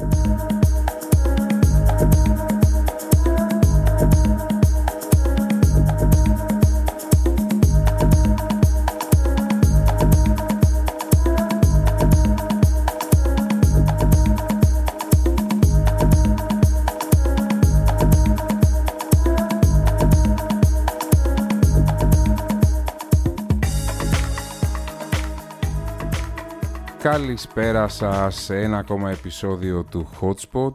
Bye. Καλησπέρα σας σε ένα ακόμα επεισόδιο του Hotspot.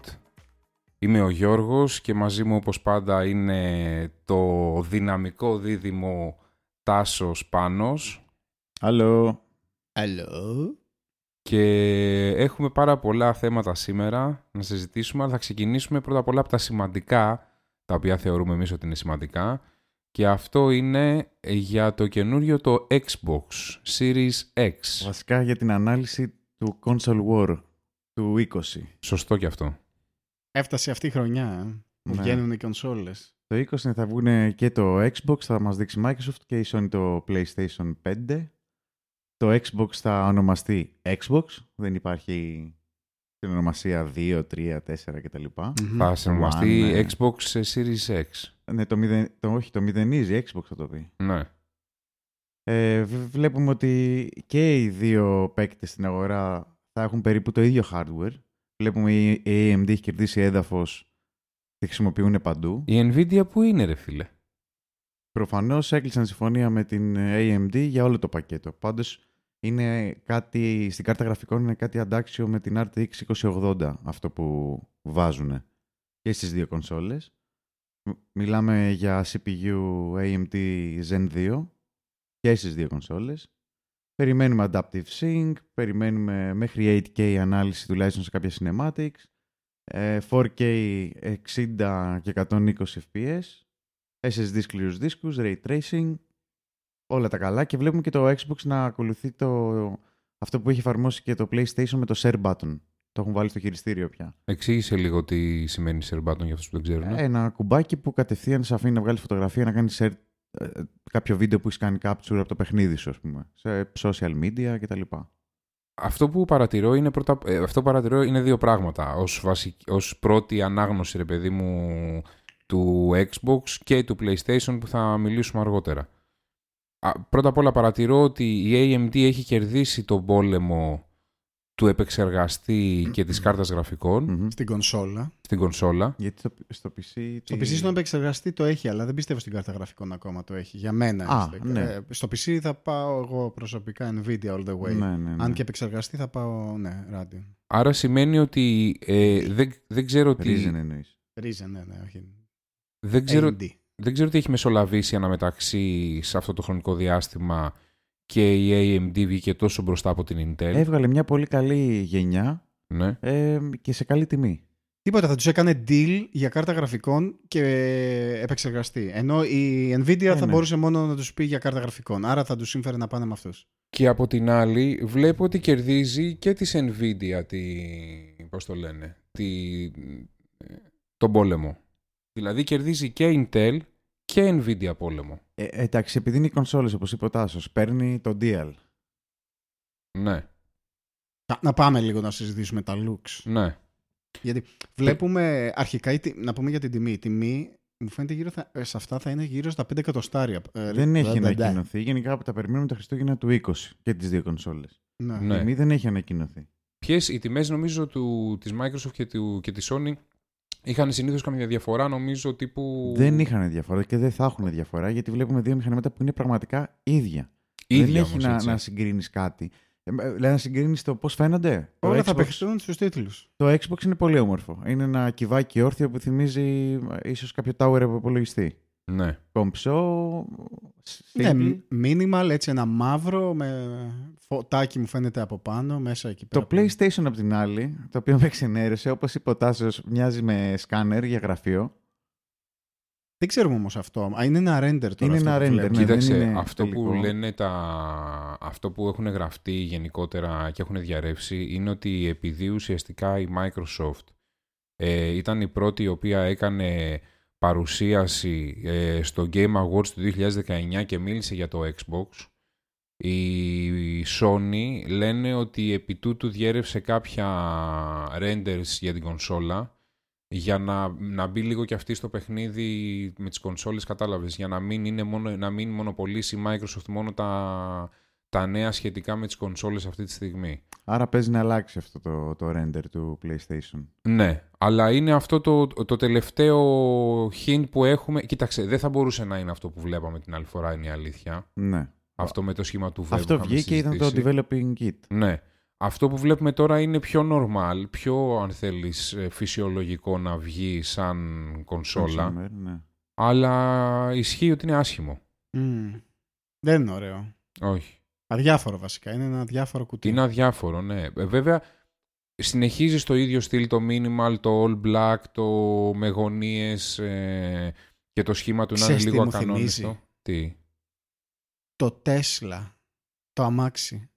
Είμαι ο Γιώργος και μαζί μου όπως πάντα είναι το δυναμικό δίδυμο Τάσος Πάνος. Άλλο. Hello. Και έχουμε πάρα πολλά θέματα σήμερα να συζητήσουμε, αλλά θα ξεκινήσουμε πρώτα απ' όλα από τα σημαντικά, τα οποία θεωρούμε εμείς ότι είναι σημαντικά. Και αυτό είναι για το καινούριο το Xbox Series X. Βασικά για την ανάλυση του Console War του 20. Σωστό και αυτό. Έφτασε αυτή η χρονιά. ε, Που Ναι. βγαίνουν οι κονσόλες. Το 20 θα βγουν και το Xbox, θα μας δείξει Microsoft και η Sony το PlayStation 5. Το Xbox θα ονομαστεί Xbox, δεν υπάρχει την ονομασία 2, 3, 4 κτλ. Μμμ. Θα συνομαστεί One, ναι. Xbox σε Series X. Ναι, το, μηδεν, το, όχι, το μηδενίζει, Xbox θα το πει. Ναι. Ε, β- βλέπουμε ότι και οι δύο παίκτες στην αγορά θα έχουν περίπου το ίδιο hardware. Βλέπουμε η η AMD έχει κερδίσει έδαφος, τη χρησιμοποιούν παντού. Η Nvidia που είναι ρε φίλε; Προφανώς έκλεισαν συμφωνία με την AMD για όλο το πακέτο. Πάντως είναι κάτι, στην κάρτα γραφικών είναι κάτι αντάξιο με την RTX 2080 αυτό που βάζουν και στις δύο κονσόλες. Μ- Μιλάμε για CPU AMD Zen 2 και στις δύο κονσόλες. Περιμένουμε Adaptive Sync, περιμένουμε μέχρι 8K ανάλυση τουλάχιστον σε κάποια cinematics, ε, 4K 60 και 120 fps, SSD σκληρούς δίσκους, Ray Tracing, όλα τα καλά και βλέπουμε και το Xbox να ακολουθεί το, αυτό που έχει εφαρμόσει και το PlayStation με το share button. Το έχουν βάλει στο χειριστήριο πια. Εξήγησε λίγο τι σημαίνει share button για αυτούς που δεν ξέρουν. Ένα κουμπάκι που κατευθείαν σε αφήνει να βγάλεις φωτογραφία, να κάνεις share ε, κάποιο βίντεο που έχεις κάνει capture από το παιχνίδι σου, ας πούμε, σε social media κτλ. Αυτό που παρατηρώ είναι, πρώτα, ε, αυτό που παρατηρώ είναι δύο πράγματα. Ως, βασικ- ως πρώτη ανάγνωση, ρε παιδί μου, του Xbox και του PlayStation που θα μιλήσουμε αργότερα. Α, πρώτα απ' όλα παρατηρώ ότι η AMD έχει κερδίσει τον πόλεμο του επεξεργαστή και της κάρτας γραφικών Μμμ. Στην κονσόλα. στην κονσόλα. Γιατί στο, στο PC. Στο τι- PC στον επεξεργαστή το έχει, αλλά δεν πιστεύω στην κάρτα γραφικών ακόμα το έχει. Για μένα. Α, έστω. ναι. Ε, στο PC θα πάω εγώ προσωπικά Nvidia all the way. Ναι, ναι, ναι. Αν και επεξεργαστή θα πάω, ναι, Radeon. Άρα σημαίνει ότι ε, δεν, δεν ξέρω τι... Reason εννοείς. Ryzen, ναι, ναι, όχι. Δεν ξέρω, AMD. Δεν ξέρω τι έχει μεσολαβήσει αναμεταξύ σε αυτό το χρονικό διάστημα και η AMD βγήκε τόσο μπροστά από την Intel. Έβγαλε μια πολύ καλή γενιά Ναι. ε, και σε καλή τιμή. Τίποτα, θα τους έκανε deal για κάρτα γραφικών και επεξεργαστή. Ενώ η Nvidia Ε, θα ναι. μπορούσε μόνο να τους πει για κάρτα γραφικών. Άρα θα τους σύμφερε να πάνε με αυτούς. Και από την άλλη βλέπω ότι κερδίζει και της Nvidia τη, πώς το λένε, τη, τον πόλεμο. Δηλαδή κερδίζει και Intel και Nvidia πόλεμο. Ε, εντάξει, επειδή είναι οι κονσόλες, όπως είπε ο Τάσος, παίρνει το Dial. Ναι, Να πάμε λίγο να συζητήσουμε τα looks. ναι. Γιατί βλέπουμε αρχικά, η τι- να πούμε για την τιμή. Η τιμή μου φαίνεται γύρω θα, ε, σε αυτά θα είναι γύρω στα 5 εκατοστάρια. Ε, δεν έχει ναι, ναι, ανακοινωθεί. Γενικά τα περιμένουμε τα Χριστούγεννα του 20 και τις δύο κονσόλες. Ναι. Ναι. Η τιμή δεν έχει ανακοινωθεί. Ποιες οι τιμές νομίζω του, της Microsoft και, του, και της Sony είχαν συνήθως καμία διαφορά νομίζω τύπου... Δεν είχαν διαφορά και δεν θα έχουν διαφορά γιατί βλέπουμε δύο μηχανήματα που είναι πραγματικά ίδια. ίδια δεν έχει όμως, να, έτσι. να συγκρίνεις κάτι. Ε, ε, Δηλαδή να συγκρίνεις το πώς φαίνονται. Όλα το, θα Xbox, παιχτούν στους τίτλους. το Xbox είναι πολύ όμορφο. Είναι ένα κυβάκι όρθιο που θυμίζει ε, ίσως κάποιο tower από υπολογιστή. Ναι. Κομψό. Ναι, simple. minimal, έτσι ένα μαύρο με φωτάκι μου φαίνεται από πάνω, μέσα εκεί πέρα. Το PlayStation απ' την άλλη, το οποίο με εξενέρεσε, όπως είπε ο Τάσος, μοιάζει με σκάνερ για γραφείο. Δεν ξέρουμε όμως αυτό. Α, είναι ένα render τώρα. Είναι αυτό ένα που render, βλέπω. ναι. Κοίταξε, δεν είναι αυτό που τελικό. λένε τα... αυτό που έχουν γραφτεί γενικότερα και έχουν διαρρεύσει είναι ότι επειδή ουσιαστικά η Microsoft ε, ήταν η πρώτη η οποία έκανε παρουσίαση ε, στο Game Awards του 2019 και μίλησε για το Xbox η Sony λένε ότι επί τούτου διέρευσε κάποια renders για την κονσόλα για να, να μπει λίγο και αυτή στο παιχνίδι με τις κονσόλες, κατάλαβες, για να μην, είναι μόνο, να μην μονοπολίσει η Microsoft μόνο τα, τα νέα σχετικά με τις κονσόλες αυτή τη στιγμή. Άρα παίζει να αλλάξει αυτό το, το render του PlayStation. Ναι, αλλά είναι αυτό το, το τελευταίο hint που έχουμε. Κοίταξε, δεν θα μπορούσε να είναι αυτό που βλέπαμε την άλλη φορά, είναι η αλήθεια. Ναι. Αυτό με το σχήμα του web. Αυτό βγήκε ήταν το developing kit. Ναι. Αυτό που βλέπουμε τώρα είναι πιο normal, πιο αν θέλεις ε, φυσιολογικό να βγει σαν κονσόλα. Consumer, ναι. Αλλά ισχύει ότι είναι άσχημο. Μμμ. Δεν είναι ωραίο. Όχι. Αδιάφορο βασικά. Είναι ένα αδιάφορο κουτί. Είναι αδιάφορο, ναι. Ε, Βέβαια, συνεχίζεις στο ίδιο στυλ το minimal, το all black, το με γωνίες ε, και το σχήμα του να είναι Ξέρεις τι λίγο μου ακανόνιστο. θυμίζει; Τι; Το Τέσλα. Το αμάξι.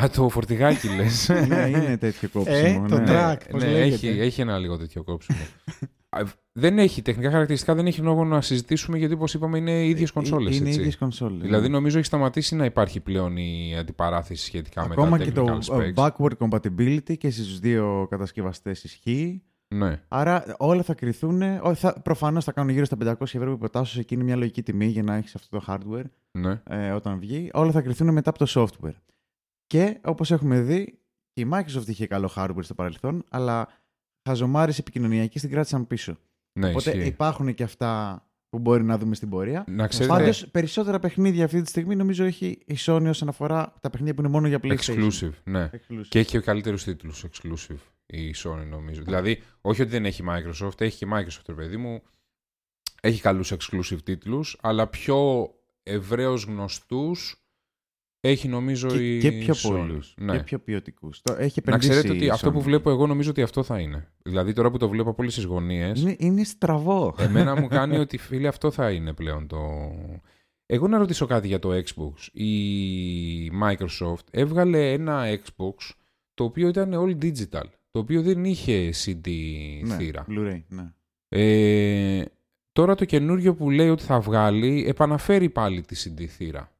Α, το φορτηγάκι λες. ναι, είναι τέτοιο κόψιμο. Ε, το ναι. track. πώς ναι, λέγεται. έχει, έχει ένα λίγο τέτοιο κόψιμο. Α, δεν έχει τεχνικά χαρακτηριστικά, δεν έχει λόγο να συζητήσουμε γιατί όπως είπαμε είναι ίδιες κονσόλες. Ε, Είναι έτσι. ίδιες κονσόλες. Δηλαδή ναι. νομίζω έχει σταματήσει να υπάρχει πλέον η αντιπαράθεση σχετικά Ακόμα με τα και technical το specs. backward compatibility και στις δύο κατασκευαστές ισχύει. Ναι, Άρα όλα θα κρυθούν. ό, Θα, προφανώς θα κάνουν γύρω στα 500 ευρώ που υποτάσσω εκείνη μια λογική τιμή για να έχεις αυτό το hardware ναι. ε, όταν βγει. Όλα θα κρυθούν μετά από το software. Και όπως έχουμε δει, και η Microsoft είχε καλό hardware στο παρελθόν, αλλά χαζομάρες επικοινωνιακοί την κράτησαν πίσω. ναι Οπότε ισχύει. υπάρχουν και αυτά που μπορεί να δούμε στην πορεία. Να ξέρετε, Πάντως, περισσότερα παιχνίδια αυτή τη στιγμή νομίζω έχει η Sony όσον αφορά τα παιχνίδια που είναι μόνο για PlayStation. exclusive, ναι. Exclusive. Και έχει και καλύτερους τίτλους exclusive η Sony νομίζω. Δηλαδή, όχι ότι δεν έχει Microsoft, έχει και Microsoft, ρε παιδί μου. Έχει καλούς exclusive τίτλους, αλλά πιο ευρέως γνωστούς έχει νομίζω και, η και πιο Sony. πολλούς. Ναι. Και πιο ποιοτικούς. Έχει Να επενδύσει ξέρετε η ότι αυτό Sony. που βλέπω εγώ νομίζω ότι αυτό θα είναι. Δηλαδή τώρα που το βλέπω από όλες τις γωνίες, Είναι, είναι στραβό. Εμένα μου κάνει ότι φίλε αυτό θα είναι πλέον το... Εγώ να ρωτήσω κάτι για το Xbox. Η Microsoft έβγαλε ένα Xbox το οποίο ήταν all digital. Το οποίο δεν είχε CD ναι, θύρα. Blu-ray, ναι. Ε, τώρα το καινούριο που λέει ότι θα βγάλει επαναφέρει πάλι τη CD θύρα.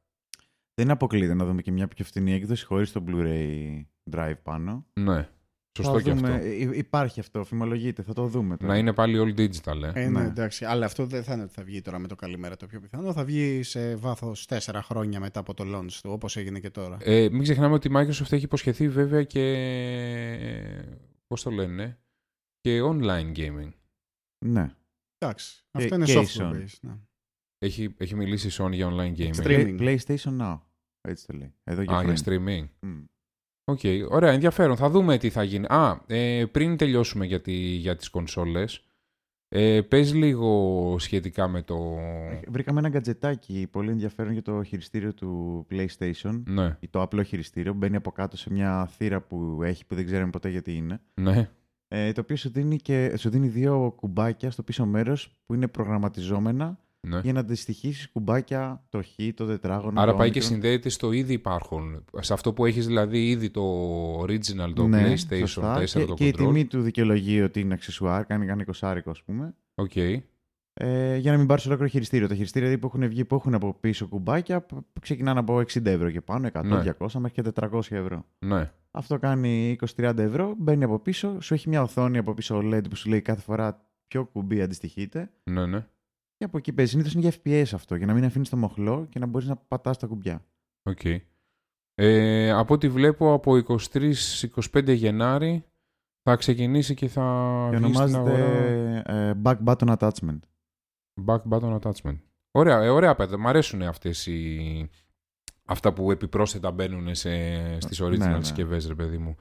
Δεν αποκλείεται να δούμε και μια πιο φθηνή έκδοση χωρίς το Blu-ray drive πάνω. Ναι, σωστό Θα και δούμε- αυτό. Υ- Υπάρχει αυτό, φημολογείται, θα το δούμε. τώρα. Να είναι πάλι all digital, ε. Ε, ναι, Ναι. εντάξει. Αλλά αυτό δεν θα είναι ότι θα βγει τώρα με το καλημέρα το πιο πιθανό. Θα βγει σε βάθος 4 χρόνια μετά από το launch του, όπως έγινε και τώρα. Ε, μην ξεχνάμε ότι η Microsoft έχει υποσχεθεί βέβαια και... Πώς το λένε; Και online gaming. Ναι. Εντάξει. Και- Αυτό είναι και η software Sony. based. Ναι. Έχει, έχει μιλήσει η Sony για online gaming. Streaming. Play- PlayStation Now. Έτσι το λέει. Εδώ για Α, για χρόνια. streaming. Μμ. Οκ, ωραία, ενδιαφέρον. Θα δούμε τι θα γίνει. Α, ε, πριν τελειώσουμε για, τη, για τις κονσόλες, ε, πες λίγο σχετικά με το... Ε, Βρήκαμε ένα γκατζετάκι πολύ ενδιαφέρον για το χειριστήριο του PlayStation. Ναι, Ή το απλό χειριστήριο. Μπαίνει από κάτω σε μια θύρα που έχει που δεν ξέρουμε ποτέ γιατί είναι. ναι, Ε, το οποίο σου δίνει, και, σου δίνει δύο κουμπάκια στο πίσω μέρος που είναι προγραμματιζόμενα ναι. για να αντιστοιχίσεις κουμπάκια το χ, το τετράγωνο. Άρα το πάει και όμικρον. συνδέεται στο ήδη υπάρχον. Σε αυτό που έχεις δηλαδή ήδη το original, το Ναι, PlayStation σωστά. 4, και, το και η control. τιμή του δικαιολογεί ότι είναι αξεσουάρ, κάνει κάνει 20 ας πούμε. Οκ, Ε, για να μην πάρεις ολόκληρο χειριστήριο. Τα χειριστήρια δηλαδή, που έχουν βγει που έχουν από πίσω κουμπάκια που που ξεκινάνε από 60 ευρώ και πάνω, 100, Ναι. 200 μέχρι και 400 ευρώ. ναι, Αυτό κάνει 20-30 ευρώ, μπαίνει από πίσω, σου έχει μια οθόνη από πίσω OLED που σου λέει κάθε φορά ποιο κουμπί αντιστοιχείται. ναι, ναι. Και από εκεί παίζει. Συνήθως είναι για FPS αυτό, για να μην αφήνεις το μοχλό και να μπορείς να πατάς τα κουμπιά. Οκ. Ε, από ό,τι βλέπω από 23-25 Γενάρη θα ξεκινήσει και θα Και βγει στην αγορά ονομάζεται ε, back button attachment. back button attachment. Ωραία, ε, ωραία παιδιά. Μ' αρέσουν αυτές οι... αυτά που επιπρόσθετα μπαίνουν σε... στις original Ναι, ναι. συσκευές, ρε παιδί μου.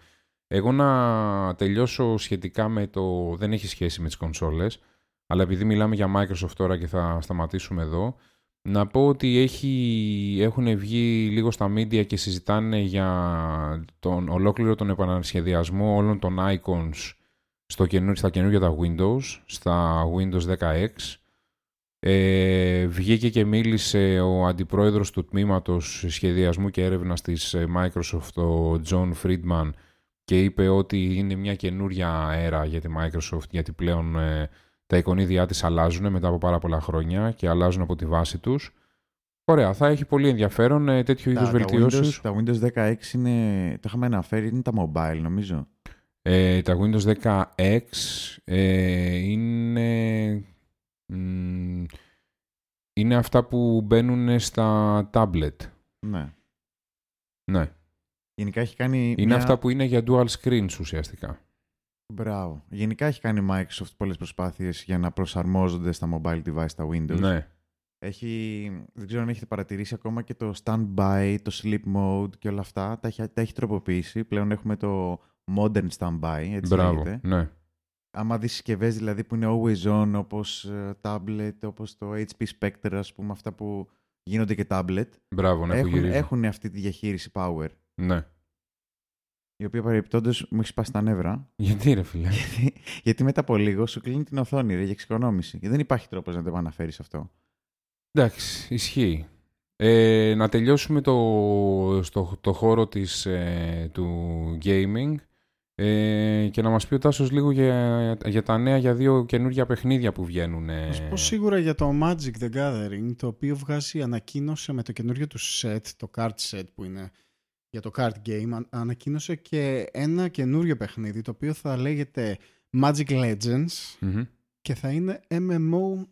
Εγώ να τελειώσω σχετικά με το... Δεν έχει σχέση με τις κονσόλες, αλλά επειδή μιλάμε για Microsoft τώρα και θα σταματήσουμε εδώ, να πω ότι έχει, έχουν βγει λίγο στα media και συζητάνε για τον ολόκληρο τον επανασχεδιασμό όλων των icons στο καινούριο, στα καινούργια τα Windows, στα Windows 10X. Ε, βγήκε και μίλησε ο αντιπρόεδρος του τμήματος σχεδιασμού και έρευνας της ε, Microsoft, ο John Friedman, και είπε ότι είναι μια καινούρια έρα για τη Microsoft, γιατί πλέον ε, τα εικονίδια της αλλάζουν μετά από πάρα πολλά χρόνια και αλλάζουν από τη βάση τους Ωραία, θα έχει πολύ ενδιαφέρον ε, τέτοιου είδους Τα, τα, βελτιώσεις. Windows, τα Windows 16 είναι, το είχαμε αναφέρει, είναι τα mobile νομίζω. Ε, τα Windows 10X ε, είναι, μ, είναι αυτά που μπαίνουν στα tablet. Ναι. Ναι. Γενικά έχει κάνει. Είναι μια... αυτά που είναι για dual screens ουσιαστικά. Μπράβο. Γενικά έχει κάνει Microsoft πολλές προσπάθειες για να προσαρμόζονται στα mobile device, τα Windows. Ναι. Έχει, δεν ξέρω αν έχετε παρατηρήσει ακόμα και το standby, το sleep mode και όλα αυτά. Τα έχει, τα έχει τροποποιήσει. Πλέον έχουμε το modern standby, έτσι Μπράβο. λέγεται. Ναι. Άμα δεις συσκευές δηλαδή που είναι always on, όπως ε, tablet, όπως το HP Spectre, ας πούμε, αυτά που γίνονται και tablet, Μπράβο, ναι, που έχουν, γυρίζουν. έχουν αυτή τη διαχείριση power. Ναι. Η οποία παρεμπιπτόντως μου έχει σπάσει τα νεύρα. Γιατί ρε φίλε; γιατί, γιατί μετά από λίγο σου κλείνει την οθόνη ρε, για εξοικονόμηση. Και δεν υπάρχει τρόπος να το επαναφέρεις αυτό. Εντάξει, ισχύει. Ε, να τελειώσουμε το, στο, το χώρο της, ε, του gaming ε, και να μας πει ο Τάσος λίγο για, για τα νέα για δύο καινούργια παιχνίδια που βγαίνουν. ε. Να σου πω σίγουρα για το Magic the Gathering, το οποίο βγάζει ανακοίνωσε με το καινούριο του set, το card set που είναι για το card game, αν- ανακοίνωσε και ένα καινούριο παιχνίδι, το οποίο θα λέγεται Magic Legends Μμμ. και θα είναι MMO,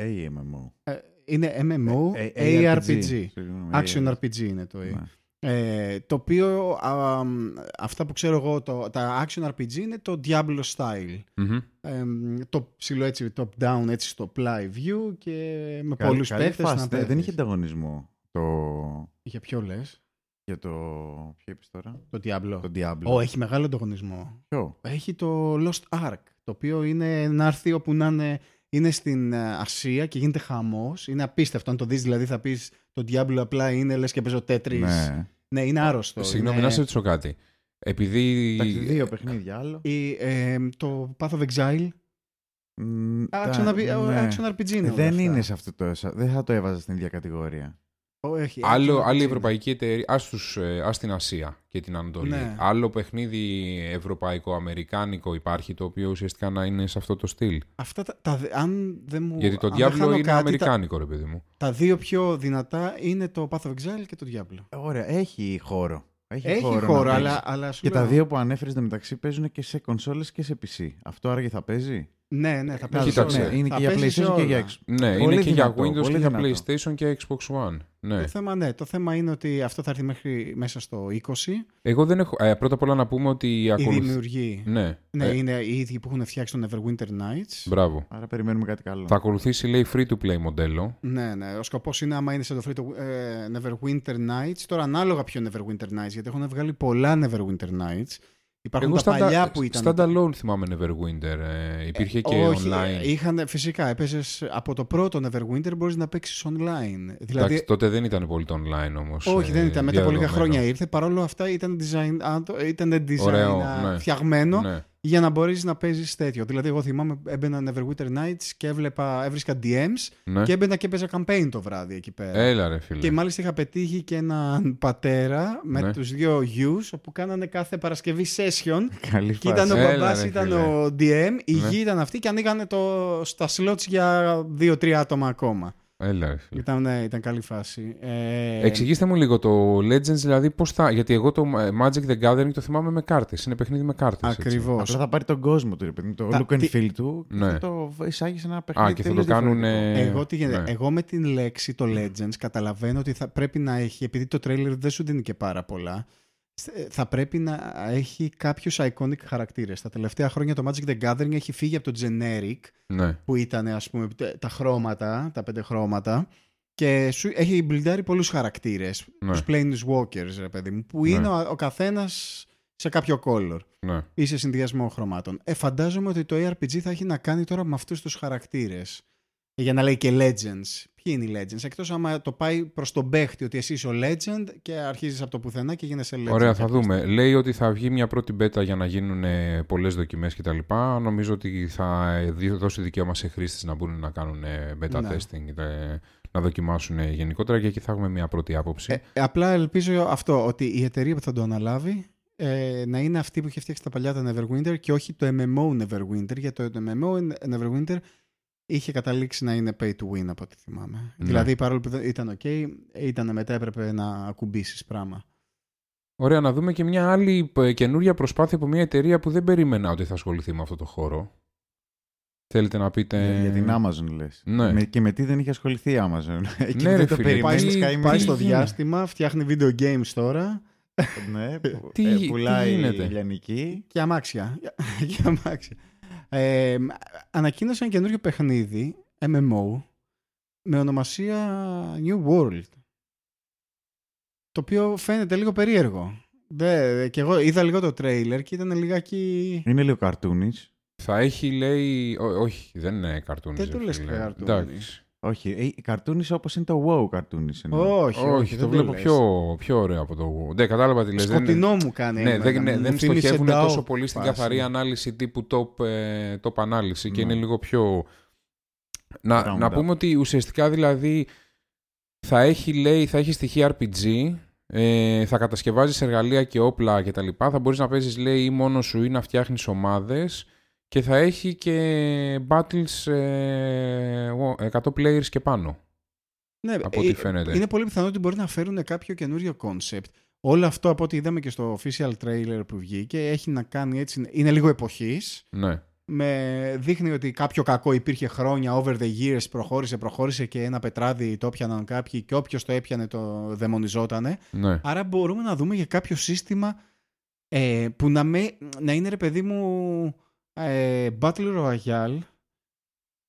AMMO. ε, είναι MMO, Ε, ε, ARPG. Συγγνώμη, Action ARPG. RPG είναι το Ναι. ε, το οποίο α, μ, αυτά που ξέρω εγώ το, τα action RPG είναι το Diablo style Μμμ. ε, μ, το ψηλό έτσι top down έτσι στο play view και με Καλή- πολλούς καλή παίχτες φάση. να Δεν- Δεν παίζεις. είχε ανταγωνισμό το... Για ποιο λες; Για το. Ποιο είπες τώρα; το Diablo Το Diablo. Ω, έχει μεγάλο ανταγωνισμό Ποιο; έχει το Lost Ark το οποίο είναι να έρθει όπου να είναι είναι στην ε, Ασία και γίνεται χαμός είναι απίστευτο αν το δεις δηλαδή θα πεις το Diablo απλά είναι λες και παίζω Tetris Ναι. ναι είναι άρρωστο Συγγνώμη, είναι... να σε ρωτήσω κάτι. Επειδή... Εντάξει, δύο παιχνίδια άλλο. Ή, ε, το Path of Exile Μ, Action, τα- RP- ναι. action RPG είναι όλα Δεν αυτά. είναι σε αυτό το. Δεν θα το έβαζα στην ίδια κατηγορία. Όχι, Άλλο, action άλλη RPG. ευρωπαϊκή εταιρεία, ας, τους, ε, ας την Ασία και την Ανατολή. Ναι. Άλλο παιχνίδι ευρωπαϊκό-αμερικάνικο υπάρχει το οποίο ουσιαστικά να είναι σε αυτό το στυλ. Αυτά τα, τα, αν δεν μου, Γιατί το αν δεν Diablo χάνω είναι κάτι, αμερικάνικο ρε παιδί μου. Τα, τα δύο πιο δυνατά είναι το Path of Exile και το Diablo. Ωραία, έχει χώρο. Έχει, Έχει χώρο, χώρο, να αλλά, παίζεις. αλλά σου Και τα λέω- δύο που ανέφερες μεταξύ παίζουν και σε κονσόλες και σε PC. Αυτό άραγε θα παίζει; Ναι, ναι, θα Να παίζει κοίταξε. όλα. Ναι, είναι Θα και για παίζει σε PlayStation και όλα. για Xbox. Ναι, Πολύ είναι και για δυνατό, Windows πολύ και για δυνατό. PlayStation και Xbox One. Ναι. Το θέμα, ναι, το θέμα είναι ότι αυτό θα έρθει μέχρι μέσα στο 20. Εγώ δεν έχω. Ε, πρώτα απ' όλα να πούμε ότι Οι ακολουθεί. δημιουργοί Ναι, ναι, Ε, είναι οι ίδιοι που έχουν φτιάξει το Neverwinter Nights. μπράβο. Άρα περιμένουμε κάτι καλό. Θα ακολουθήσει, λέει, free to play μοντέλο. Ναι, ναι. Ο σκοπός είναι άμα είναι σε το free to ε, Neverwinter Nights. Τώρα ανάλογα ποιο Neverwinter Nights, γιατί έχουν βγάλει πολλά Neverwinter Nights. Υπάρχουν Εγώ τα σταντα... παλιά που ήταν. standalone θυμάμαι Neverwinter. Ε, υπήρχε και Όχι, online. είχαν, φυσικά, έπαιζες από το πρώτο Neverwinter μπορείς να παίξεις online. Δηλαδή, Εντάξει, τότε δεν ήταν πολύ το online όμως. όχι, δεν ήταν. Μετά από λίγα χρόνια ήρθε. Παρόλο αυτά ήταν design, α, το- ήταν design Ωραίο, α, ναι. φτιαγμένο Ναι. Για να μπορείς να παίζεις τέτοιο. Δηλαδή, εγώ θυμάμαι έμπαινα Neverwinter Nights και έβλεπα, έβρισκα DMs ναι. και έμπαινα και έπαιζα campaign το βράδυ εκεί πέρα. Έλα, ρε φίλε. Και μάλιστα είχα πετύχει και έναν πατέρα με Ναι. τους δύο γιους όπου κάνανε κάθε Παρασκευή session Καλή και ήταν ο Έλα, μπαμπάς, ρε, ήταν φίλε. ο DM, η Ναι. γη ήταν αυτή και ανοίγανε το, στα slots για δύο-τρία άτομα ακόμα. Έλα, ρε φίλε. Ήταν, ναι, ήταν καλή φάση. Ε, Εξηγήστε μου λίγο το Legends, δηλαδή πώς θα. Γιατί εγώ το ε, Magic the Gathering το θυμάμαι με κάρτες. Είναι παιχνίδι με κάρτες. Ακριβώς. Απλά θα πάρει τον κόσμο του, ρε παιδί μου, το Τα- look and τι- feel του και Ναι. θα το εισάγει σε ένα παιχνίδι. Α, και θα το τελείως κάνουν. διαφορετικό. ε, Εγώ, τι γίνεται, ναι. εγώ με την λέξη το Legends καταλαβαίνω ότι θα πρέπει να έχει, επειδή το trailer δεν σου δίνει και πάρα πολλά, ε, θα πρέπει να έχει κάποιους iconic χαρακτήρες. Τα τελευταία χρόνια το Magic the Gathering έχει φύγει από το generic Ναι. που ήταν ας πούμε τα χρώματα, τα πέντε χρώματα και σου έχει μπλιντάρει πολλούς χαρακτήρες, Ναι. τους Planeswalkers ρε παιδί μου, που Ναι. είναι ο, ο καθένας σε κάποιο color ναι. ή σε συνδυασμό χρωμάτων. Ε, φαντάζομαι ότι το ARPG θα έχει να κάνει τώρα με αυτούς τους χαρακτήρες. Για να λέει και Legends. Ποιοι είναι οι Legends. Εκτός άμα το πάει προς τον παίχτη ότι εσύ είσαι ο Legend και αρχίζεις από το πουθενά και γίνεσαι Legend. Ωραία, θα κάποια δούμε. Λέει ότι θα βγει μια πρώτη beta για να γίνουν πολλές δοκιμές κτλ. Νομίζω ότι θα δι- δώσει δικαίωμα σε χρήστες να μπουν να κάνουν ε, beta Ναι. testing, ε, να δοκιμάσουν ε, γενικότερα και εκεί θα έχουμε μια πρώτη άποψη. Ε, απλά ελπίζω αυτό, ότι η εταιρεία που θα το αναλάβει ε, να είναι αυτή που είχε φτιάξει τα παλιά τα Neverwinter και όχι το MMO Neverwinter, γιατί το MMO Neverwinter είχε καταλήξει να είναι pay to win από ό,τι θυμάμαι. Ναι. Δηλαδή παρόλο που δεν- ήταν ok, ήταν μετά έπρεπε να ακουμπήσεις πράγμα. Ωραία, να δούμε και μια άλλη ε, καινούρια προσπάθεια από μια εταιρεία που δεν περίμενα ότι θα ασχοληθεί με αυτό το χώρο. Θέλετε να πείτε... Για- Για την Amazon λες. Ναι. Με, και με τι δεν είχε ασχοληθεί η Amazon. Εκεί Ναι, ρε δεν το φίλε, περιμένεις. τι- πάει, Sky πάει Mini. στο τι διάστημα, φτιάχνει video games τώρα Ναι, που- Τι- ε, τι πουλάει γίνεται; λιανική. και αμάξια. και αμάξια. Ε, ανακοίνωσε ένα καινούριο παιχνίδι, MMO, με ονομασία New World. Το οποίο φαίνεται λίγο περίεργο. Δε, και εγώ είδα λίγο το τρέιλερ και ήταν λιγάκι... Είναι λίγο καρτούνις. Θα έχει, λέει... ό- όχι, δεν είναι καρτούνι. Δεν το λες καρτούνι. Εντάξει. Όχι, ε, καρτούνις όπως είναι το WoW καρτούνις. εννοώ. Όχι, Όχι, δεν το βλέπω λες. πιο, πιο ωραίο από το... Ναι, κατάλαβα τι λες. δεν είναι- Σκοτεινό μου κάνει Ναι, εμένα, δεν, ναι, μου δεν θύμισε στοχεύουν DAO τόσο πολύ στην φάση. καθαρή ανάλυση τύπου top, ε, top ανάλυση και Ναι. είναι λίγο πιο... Να, Round να up. πούμε ότι ουσιαστικά δηλαδή θα έχει, λέει, θα έχει στοιχεία RPG, ε, θα κατασκευάζεις εργαλεία και όπλα κτλ. Θα μπορείς να παίζεις, λέει, ή μόνος σου ή να φτιάχνεις ομάδες και θα έχει και battles ε, ο- 100 players και πάνω. Ναι, από ό,τι ε, φαίνεται. Είναι πολύ πιθανό ότι μπορεί να φέρουν κάποιο καινούριο concept. Όλο αυτό από ό,τι είδαμε και στο official trailer που βγήκε έχει να κάνει έτσι. Είναι λίγο εποχής. Ναι, Με, δείχνει ότι κάποιο κακό υπήρχε χρόνια over the years, προχώρησε, προχώρησε και ένα πετράδι το έπιαναν κάποιοι και όποιος το έπιανε το δαιμονιζότανε. ναι. Άρα μπορούμε να δούμε για κάποιο σύστημα ε, που να, με, να είναι ρε παιδί μου ε, Battle Royale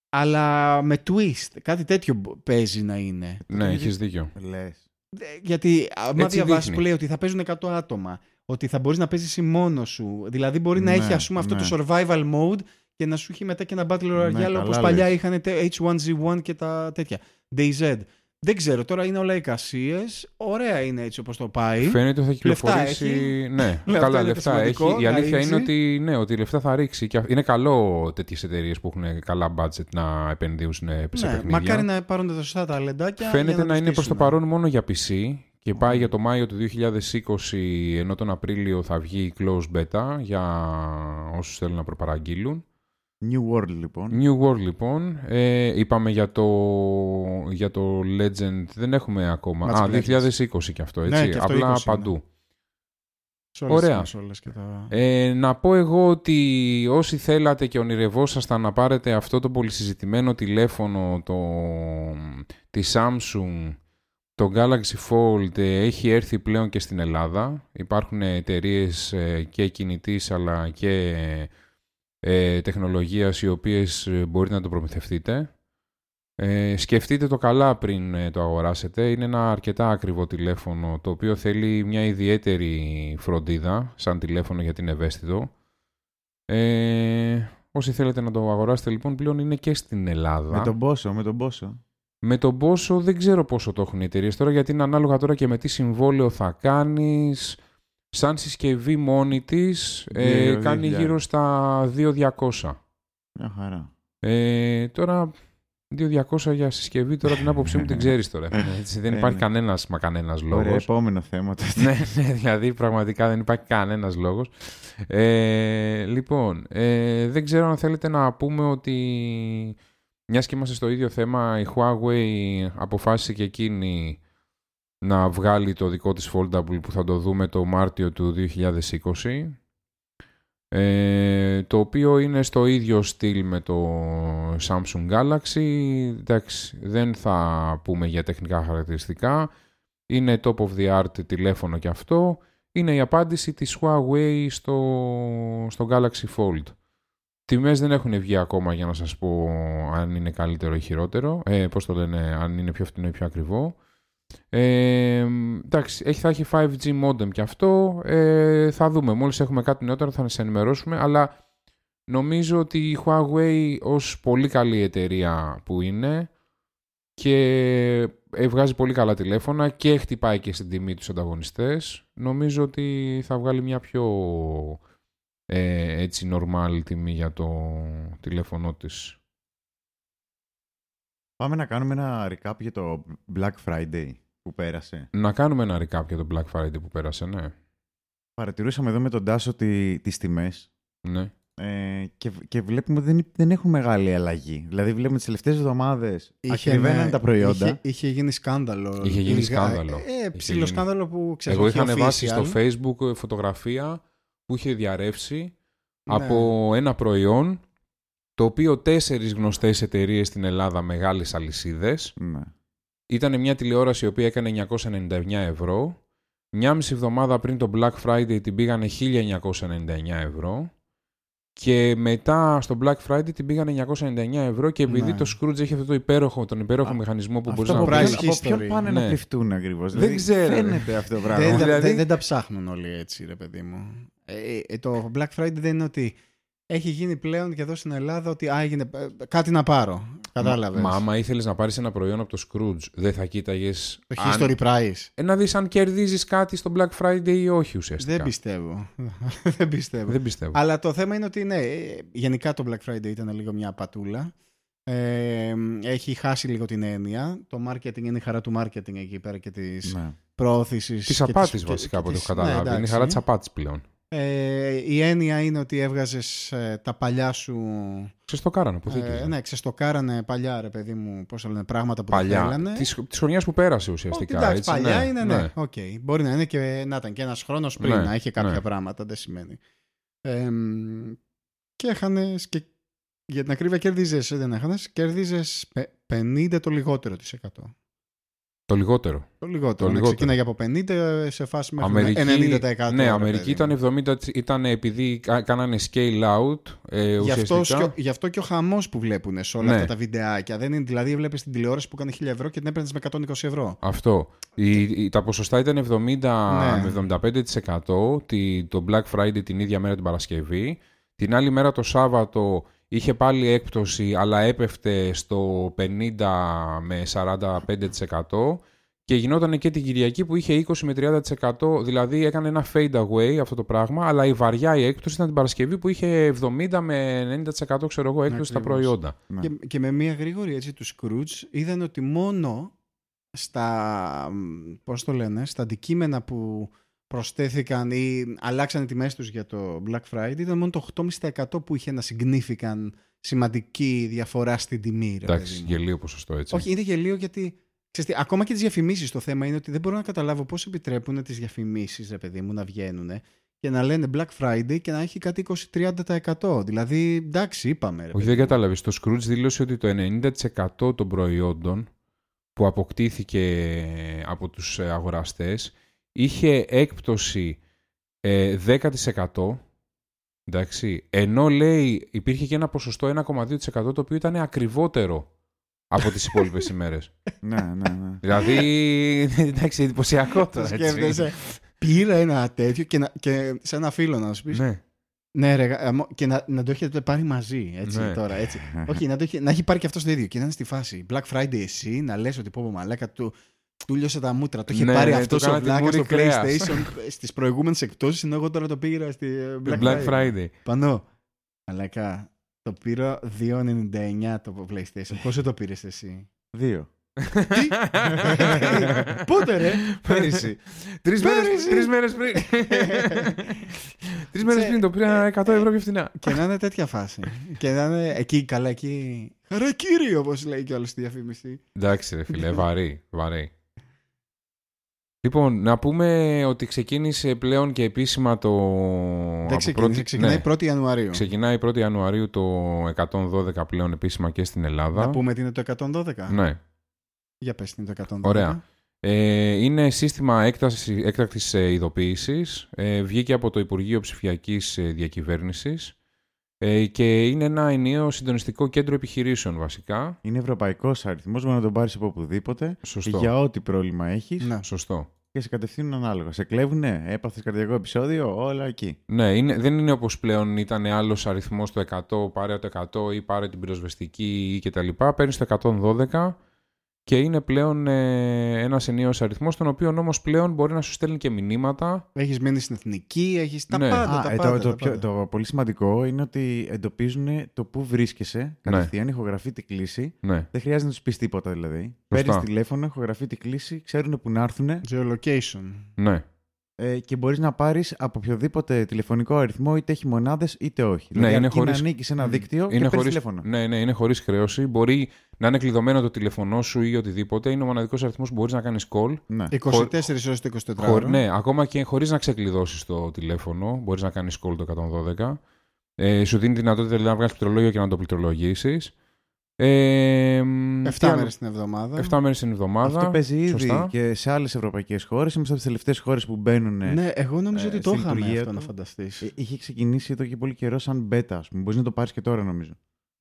αλλά με twist. Κάτι τέτοιο μπο- παίζει να είναι. Ναι, έχεις δίκιο. Λες. Ε, Γιατί άμα Έτσι διαβάσεις δείχνει. που λέει ότι θα παίζουν 100 άτομα, ότι θα μπορείς να παίζεις εσύ μόνος σου. Δηλαδή μπορεί να Ναι, έχει ας πούμε αυτό ναι. το survival mode και να σου έχει μετά και ένα Battle Royale Ναι, όπως καλά παλιά λες. είχαν τε- H1Z1 και τα τέτοια. DayZ. Δεν ξέρω, τώρα είναι όλα εικασίες. Ωραία είναι έτσι όπως το πάει. Φαίνεται ότι θα Λεφτά κυκλοφορήσει. έχει. Ναι, αυτό καλά είναι το λεφτά έχει. σημαντικό, Η να αλήθεια ρίξει. είναι ότι, ναι, ότι λεφτά θα ρίξει. Και είναι καλό τέτοιες εταιρείες που έχουν καλά budget να επενδύουν σε ναι, παιχνίδια. μακάρι να πάρουν τα σωστά τα λεντάκια. Φαίνεται για να, το είναι προς το στήσουν. παρόν μόνο για PC και πάει για το Μάιο του 2020 ενώ τον Απρίλιο θα βγει η closed beta για όσους θέλουν να προπαραγγείλουν. New World λοιπόν. New World λοιπόν. Ε, είπαμε για το, για το Legend. Δεν έχουμε ακόμα. Magic Α, Legends. 2020 και αυτό έτσι. Ναι, και αυτό Απλά 20 είναι. παντού. Σε όλες τις Ωραία. κονσόλες και τα... Ε, να πω εγώ ότι όσοι θέλατε και ονειρευόσασταν να πάρετε αυτό το πολυσυζητημένο τηλέφωνο το, τη Samsung, το Galaxy Fold ε, έχει έρθει πλέον και στην Ελλάδα. Υπάρχουν εταιρείες και κινητής αλλά και ε, τεχνολογίας οι οποίες ε, μπορείτε να το προμηθευτείτε. Ε, σκεφτείτε το καλά πριν ε, το αγοράσετε. Είναι ένα αρκετά ακριβό τηλέφωνο το οποίο θέλει μια ιδιαίτερη φροντίδα σαν τηλέφωνο γιατί είναι ευαίσθητο. Ε, όσοι θέλετε να το αγοράσετε λοιπόν πλέον είναι και στην Ελλάδα. Με τον πόσο, με τον πόσο; Με τον πόσο δεν ξέρω πόσο το έχουν οι εταιρείες τώρα γιατί είναι ανάλογα τώρα και με τι συμβόλαιο θα κάνεις. Σαν συσκευή μόνη της ε, Δύο- κάνει δύο γύρω στα 2.200. Μια χαρά. Ε, τώρα 2.200 για συσκευή, τώρα την άποψή μου την ξέρεις τώρα. Έτσι, δεν Ε, υπάρχει ναι. κανένας μα κανένας Ωραία, λόγος. επόμενο θέμα. τότε. ναι, ναι, δηλαδή πραγματικά δεν υπάρχει κανένας λόγος. Ε, λοιπόν, ε, δεν ξέρω αν θέλετε να πούμε ότι μιας και είμαστε στο ίδιο θέμα, η Huawei αποφάσισε και εκείνη να βγάλει το δικό της foldable που θα το δούμε το Μάρτιο του 2020 ε, το οποίο είναι στο ίδιο στυλ με το Samsung Galaxy. Εντάξει δεν θα πούμε για τεχνικά χαρακτηριστικά. Είναι top of the art τηλέφωνο και αυτό. Είναι η απάντηση της Huawei στο, στο Galaxy Fold. Τιμές δεν έχουν βγει ακόμα για να σας πω αν είναι καλύτερο ή χειρότερο. Ε, πώς το λένε, αν είναι πιο φθηνό ή πιο ακριβό ε, εντάξει, έχει, θα έχει 5G modem και αυτό. Ε, θα δούμε. Μόλις έχουμε κάτι νεότερο θα σας ενημερώσουμε. Αλλά νομίζω ότι η Huawei ως πολύ καλή εταιρεία που είναι και ε, βγάζει πολύ καλά τηλέφωνα και χτυπάει και στην τιμή τους ανταγωνιστές. Νομίζω ότι θα βγάλει μια πιο ε, έτσι normal τιμή για το τηλέφωνο της. Πάμε να κάνουμε ένα recap για το Black Friday που πέρασε. Να κάνουμε ένα recap για το Black Friday που πέρασε, ναι. Παρατηρούσαμε εδώ με τον Τάσο τι, τις τιμές ναι. Ε, και, και βλέπουμε ότι δεν, δεν έχουν μεγάλη αλλαγή. Δηλαδή, βλέπουμε τις τελευταίες εβδομάδες Είχε, ακριβέναν ναι, τα προϊόντα. Είχε, είχε γίνει σκάνδαλο. Είχε γίνει Λίγα- σκάνδαλο. Ε, Είχε ψηλό γίνει. σκάνδαλο που ξέρω. Εγώ όχι είχα ανεβάσει official. στο facebook ε, φωτογραφία που είχε διαρρεύσει Ναι. από ένα προϊόν το οποίο τέσσερις γνωστές εταιρείες στην Ελλάδα, μεγάλες αλυσίδες, Ναι. ήταν μια τηλεόραση η οποία έκανε 999 ευρώ. Μια μισή εβδομάδα πριν το Black Friday την πήγανε 1999 ευρώ. Και μετά στο Black Friday την πήγανε 999 ευρώ και επειδή Ναι. το Scrooge έχει αυτό το υπέροχο, τον υπέροχο Α, μηχανισμό που αυτό μπορείς το να από, price βρεις ποιον, από ποιον history. πάνε Ναι. να κρυφτούν ακριβώς. Δεν ξέρω. Φαίνεται αυτό το πράγμα. Δεν, τα- Δηλαδή- δεν, δεν τα ψάχνουν όλοι έτσι, ρε παιδί μου. Ε, ε, το Black Friday δεν είναι ότι έχει γίνει πλέον και εδώ στην Ελλάδα ότι α, έγινε, ε, κάτι να πάρω. Κατάλαβες. Μα άμα ήθελες να πάρεις ένα προϊόν από το Scrooge, δεν θα κοίταγες Το αν- history price. Ε, να δεις αν κερδίζεις κάτι στο Black Friday ή όχι ουσιαστικά. Δεν πιστεύω. δεν πιστεύω. Δεν πιστεύω. Αλλά το θέμα είναι ότι ναι, ε, γενικά το Black Friday ήταν λίγο μια πατούλα. Ε, έχει χάσει λίγο την έννοια. Το marketing είναι η χαρά του marketing εκεί πέρα και της Ναι. προώθησης. Της και απάτης της- και- βασικά και από ό,τι της- έχω καταλάβει. ναι, είναι η εντάξει. χαρά της απάτης πλέον. Ε, η έννοια είναι ότι έβγαζες ε, τα παλιά σου... Ξεστοκάρανε αποθήκη. Ε, ναι, ξεστοκάρανε παλιά, ρε παιδί μου, πώς το λένε, πράγματα που Παλιά. δεν θέλανε. Της χρονιάς που πέρασε Ότι, ουσιαστικά. εντάξει, έτσι, παλιά ναι, είναι, ναι. Οκ. Μπορεί να είναι και, να ήταν και ένας χρόνος πριν, Ναι, να είχε κάποια ναι. πράγματα, δεν σημαίνει. Ε, μ, και έχανες και για την ακρίβεια κέρδιζες, ε, δεν έχανες, κέρδιζες πε- 50 το λιγότερο της 100. Το λιγότερο. Το λιγότερο. Το ναι, λιγότερο. Ξεκίναγε από 50 σε φάση μέχρι Αμερική, 90%. ναι, ρε Αμερική παιδί ήταν μου. 70, ήταν επειδή κα- κάνανε sell out ε, Γι' αυτός, ουσιαστικά. και, γι' αυτό και ο χαμός που βλέπουν σε όλα Ναι. αυτά τα βιντεάκια. Δεν είναι, δηλαδή, βλέπεις την τηλεόραση που έκανε 1000 ευρώ και την έπαιρνες με 120 ευρώ. Αυτό. Η, η- τα ποσοστά ήταν 70 Ναι. με 75% τη, το Black Friday την ίδια μέρα την Παρασκευή. Την άλλη μέρα το Σάββατο είχε πάλι έκπτωση αλλά έπεφτε στο 50 με 45% και γινόταν και την Κυριακή που είχε 20 με 30% δηλαδή έκανε ένα fade away αυτό το πράγμα αλλά η βαριά η έκπτωση ήταν την Παρασκευή που είχε 70 με 90% ξέρω εγώ έκπτωση στα Ακριβώς. προϊόντα. Ναι. Και, και με μία γρήγορη έτσι του Scrooge είδαν ότι μόνο στα, μ, πώς το λένε, στα αντικείμενα που προσθέθηκαν ή αλλάξαν οι τιμές τους για το Black Friday ήταν μόνο το 8,5% που είχε ένα significant σημαντική διαφορά στην τιμή. Ρε, Εντάξει, παιδί μου. γελίο ποσοστό έτσι. Όχι, είναι γελίο γιατί ξέρεις τι, ακόμα και τις διαφημίσεις το θέμα είναι ότι δεν μπορώ να καταλάβω πώς επιτρέπουν τις διαφημίσεις, ρε παιδί μου, να βγαίνουν και να λένε Black Friday και να έχει κάτι 20-30%. Δηλαδή, εντάξει, είπαμε. Ρε, Όχι, παιδί δεν μου. κατάλαβες. Το Scrooge δήλωσε ότι το 90% των προϊόντων που αποκτήθηκε από τους ε, αγοραστές είχε έκπτωση ε, 10%. Εντάξει, ενώ λέει υπήρχε και ένα ποσοστό 1,2% το οποίο ήταν ακριβότερο από τις υπόλοιπες ημέρες. ναι, ναι, ναι. δηλαδή, εντάξει, εντυπωσιακό Το τώρα, έτσι. σκέφτεσαι. Πήρα ένα τέτοιο και, να, και σε ένα φίλο να σου πεις. Ναι. Ναι, ρε, γα- και να, να το έχετε πάρει μαζί. Έτσι, Ναι. τώρα, έτσι. Όχι, να, το έχει, να έχει πάρει και αυτός το ίδιο και να είναι στη φάση. Black Friday εσύ, να λες ότι πω πω μαλάκα του, του λιώσε τα μούτρα. Το είχε Ναι, πάρει ναι, αυτός του ο κάνα τη βλάκα μούρη στο κρέας. PlayStation στις προηγούμενες εκπτώσεις ενώ εγώ τώρα το πήγα στη ε, Black, Black Friday. Πανώ. Μαλάκα, το πήρα 2,99 το PlayStation. Πόσο το πήρες εσύ; Δύο. Τι; Πότε ρε; Πέρυσι. Τρεις μέρες, Πέρυσι. τρεις μέρες πριν. Τρεις μέρες Σε- πριν το πήρα 100 ευρώ πιο φθηνά. και να είναι τέτοια φάση. και να είναι εκεί, καλά εκεί. Χαρακίρι, όπως λέει κιόλας στη διαφήμιση. Εντάξει ρε φίλε, βαρύ, βαρύ. Λοιπόν, να πούμε ότι ξεκίνησε πλέον και επίσημα το... Δεν από ξεκίνησε, πρώτη- ξεκινάει ναι, 1η Ιανουαρίου. ξεκινάει 1η Ιανουαρίου το 112 πλέον επίσημα και στην Ελλάδα. Να πούμε τι είναι το 112. Ναι. Για πες τι είναι το 112. Ωραία. Ε, είναι σύστημα έκταση, έκτακτης ε, ειδοποίησης. Ε, βγήκε από το Υπουργείο Ψηφιακής ε, Διακυβέρνησης ε, και είναι ένα ενιαίο συντονιστικό κέντρο επιχειρήσεων βασικά. Είναι ευρωπαϊκός αριθμός, μπορεί να τον πάρεις από οπουδήποτε Σωστό. για ό,τι πρόβλημα έχεις Ναι. Σωστό. και σε κατευθύνουν ανάλογα. Σε κλέβουνε, έπαθες καρδιακό επεισόδιο, όλα εκεί. Ναι, είναι, δεν είναι όπως πλέον ήταν άλλος αριθμός το 100, πάρε το 100 ή πάρε την πυροσβεστική ή και τα λοιπά. Παίρνεις το 112 και είναι πλέον ε, ένας ενίος αριθμός, τον οποίο όμως πλέον μπορεί να σου στέλνει και μηνύματα. Έχεις μείνει στην εθνική, έχεις τα Ναι. πάντα. Α, τα ε, πάντα, το, το, τα πιο- πάντα. το πολύ σημαντικό είναι ότι εντοπίζουν το πού βρίσκεσαι κατευθείαν, ηχογραφεί τη κλίση. Ναι, Δεν χρειάζεται να τους πεις τίποτα δηλαδή. Παίρνεις τηλέφωνο, ηχογραφεί τη κλίση, ξέρουν που να έρθουν. Geolocation. ναι. Ε, και μπορείς να πάρεις από οποιοδήποτε τηλεφωνικό αριθμό, είτε έχει μονάδες είτε όχι. Ναι, δηλαδή, είναι αρκεί χωρίς- να ανήκεις σε ένα Μμ. δίκτυο και Είναι παίρνεις χωρίς, τηλέφωνο. ναι, ναι, είναι χωρίς χρέωση. Μπορεί να είναι κλειδωμένο το τηλέφωνό σου ή οτιδήποτε. Είναι ο μοναδικός αριθμός που μπορείς να κάνεις call. Ναι. 24 ώρες το 24 Χω- ώρο. ναι, ακόμα και χωρίς να ξεκλειδώσεις το τηλέφωνο, μπορείς να κάνεις call το 112. Ε, σου δίνει τη δυνατότητα δηλαδή, να βγάλεις πληκτρολόγιο και να το πληκτρολογήσεις. Ε, 7 μέρες την εβδομάδα. 7 μέρες την εβδομάδα. Αυτό παίζει ήδη Σωστά. και σε άλλες ευρωπαϊκές χώρες. Είμαστε από τις τελευταίες χώρες που μπαίνουν. Ναι, εγώ νομίζω ε, ότι το στη είχαμε λειτουργία αυτό του. να φανταστείς. Ε, Είχε ξεκινήσει εδώ και πολύ καιρό σαν beta, ας πούμε. Μπορείς να το πάρεις και τώρα, νομίζω.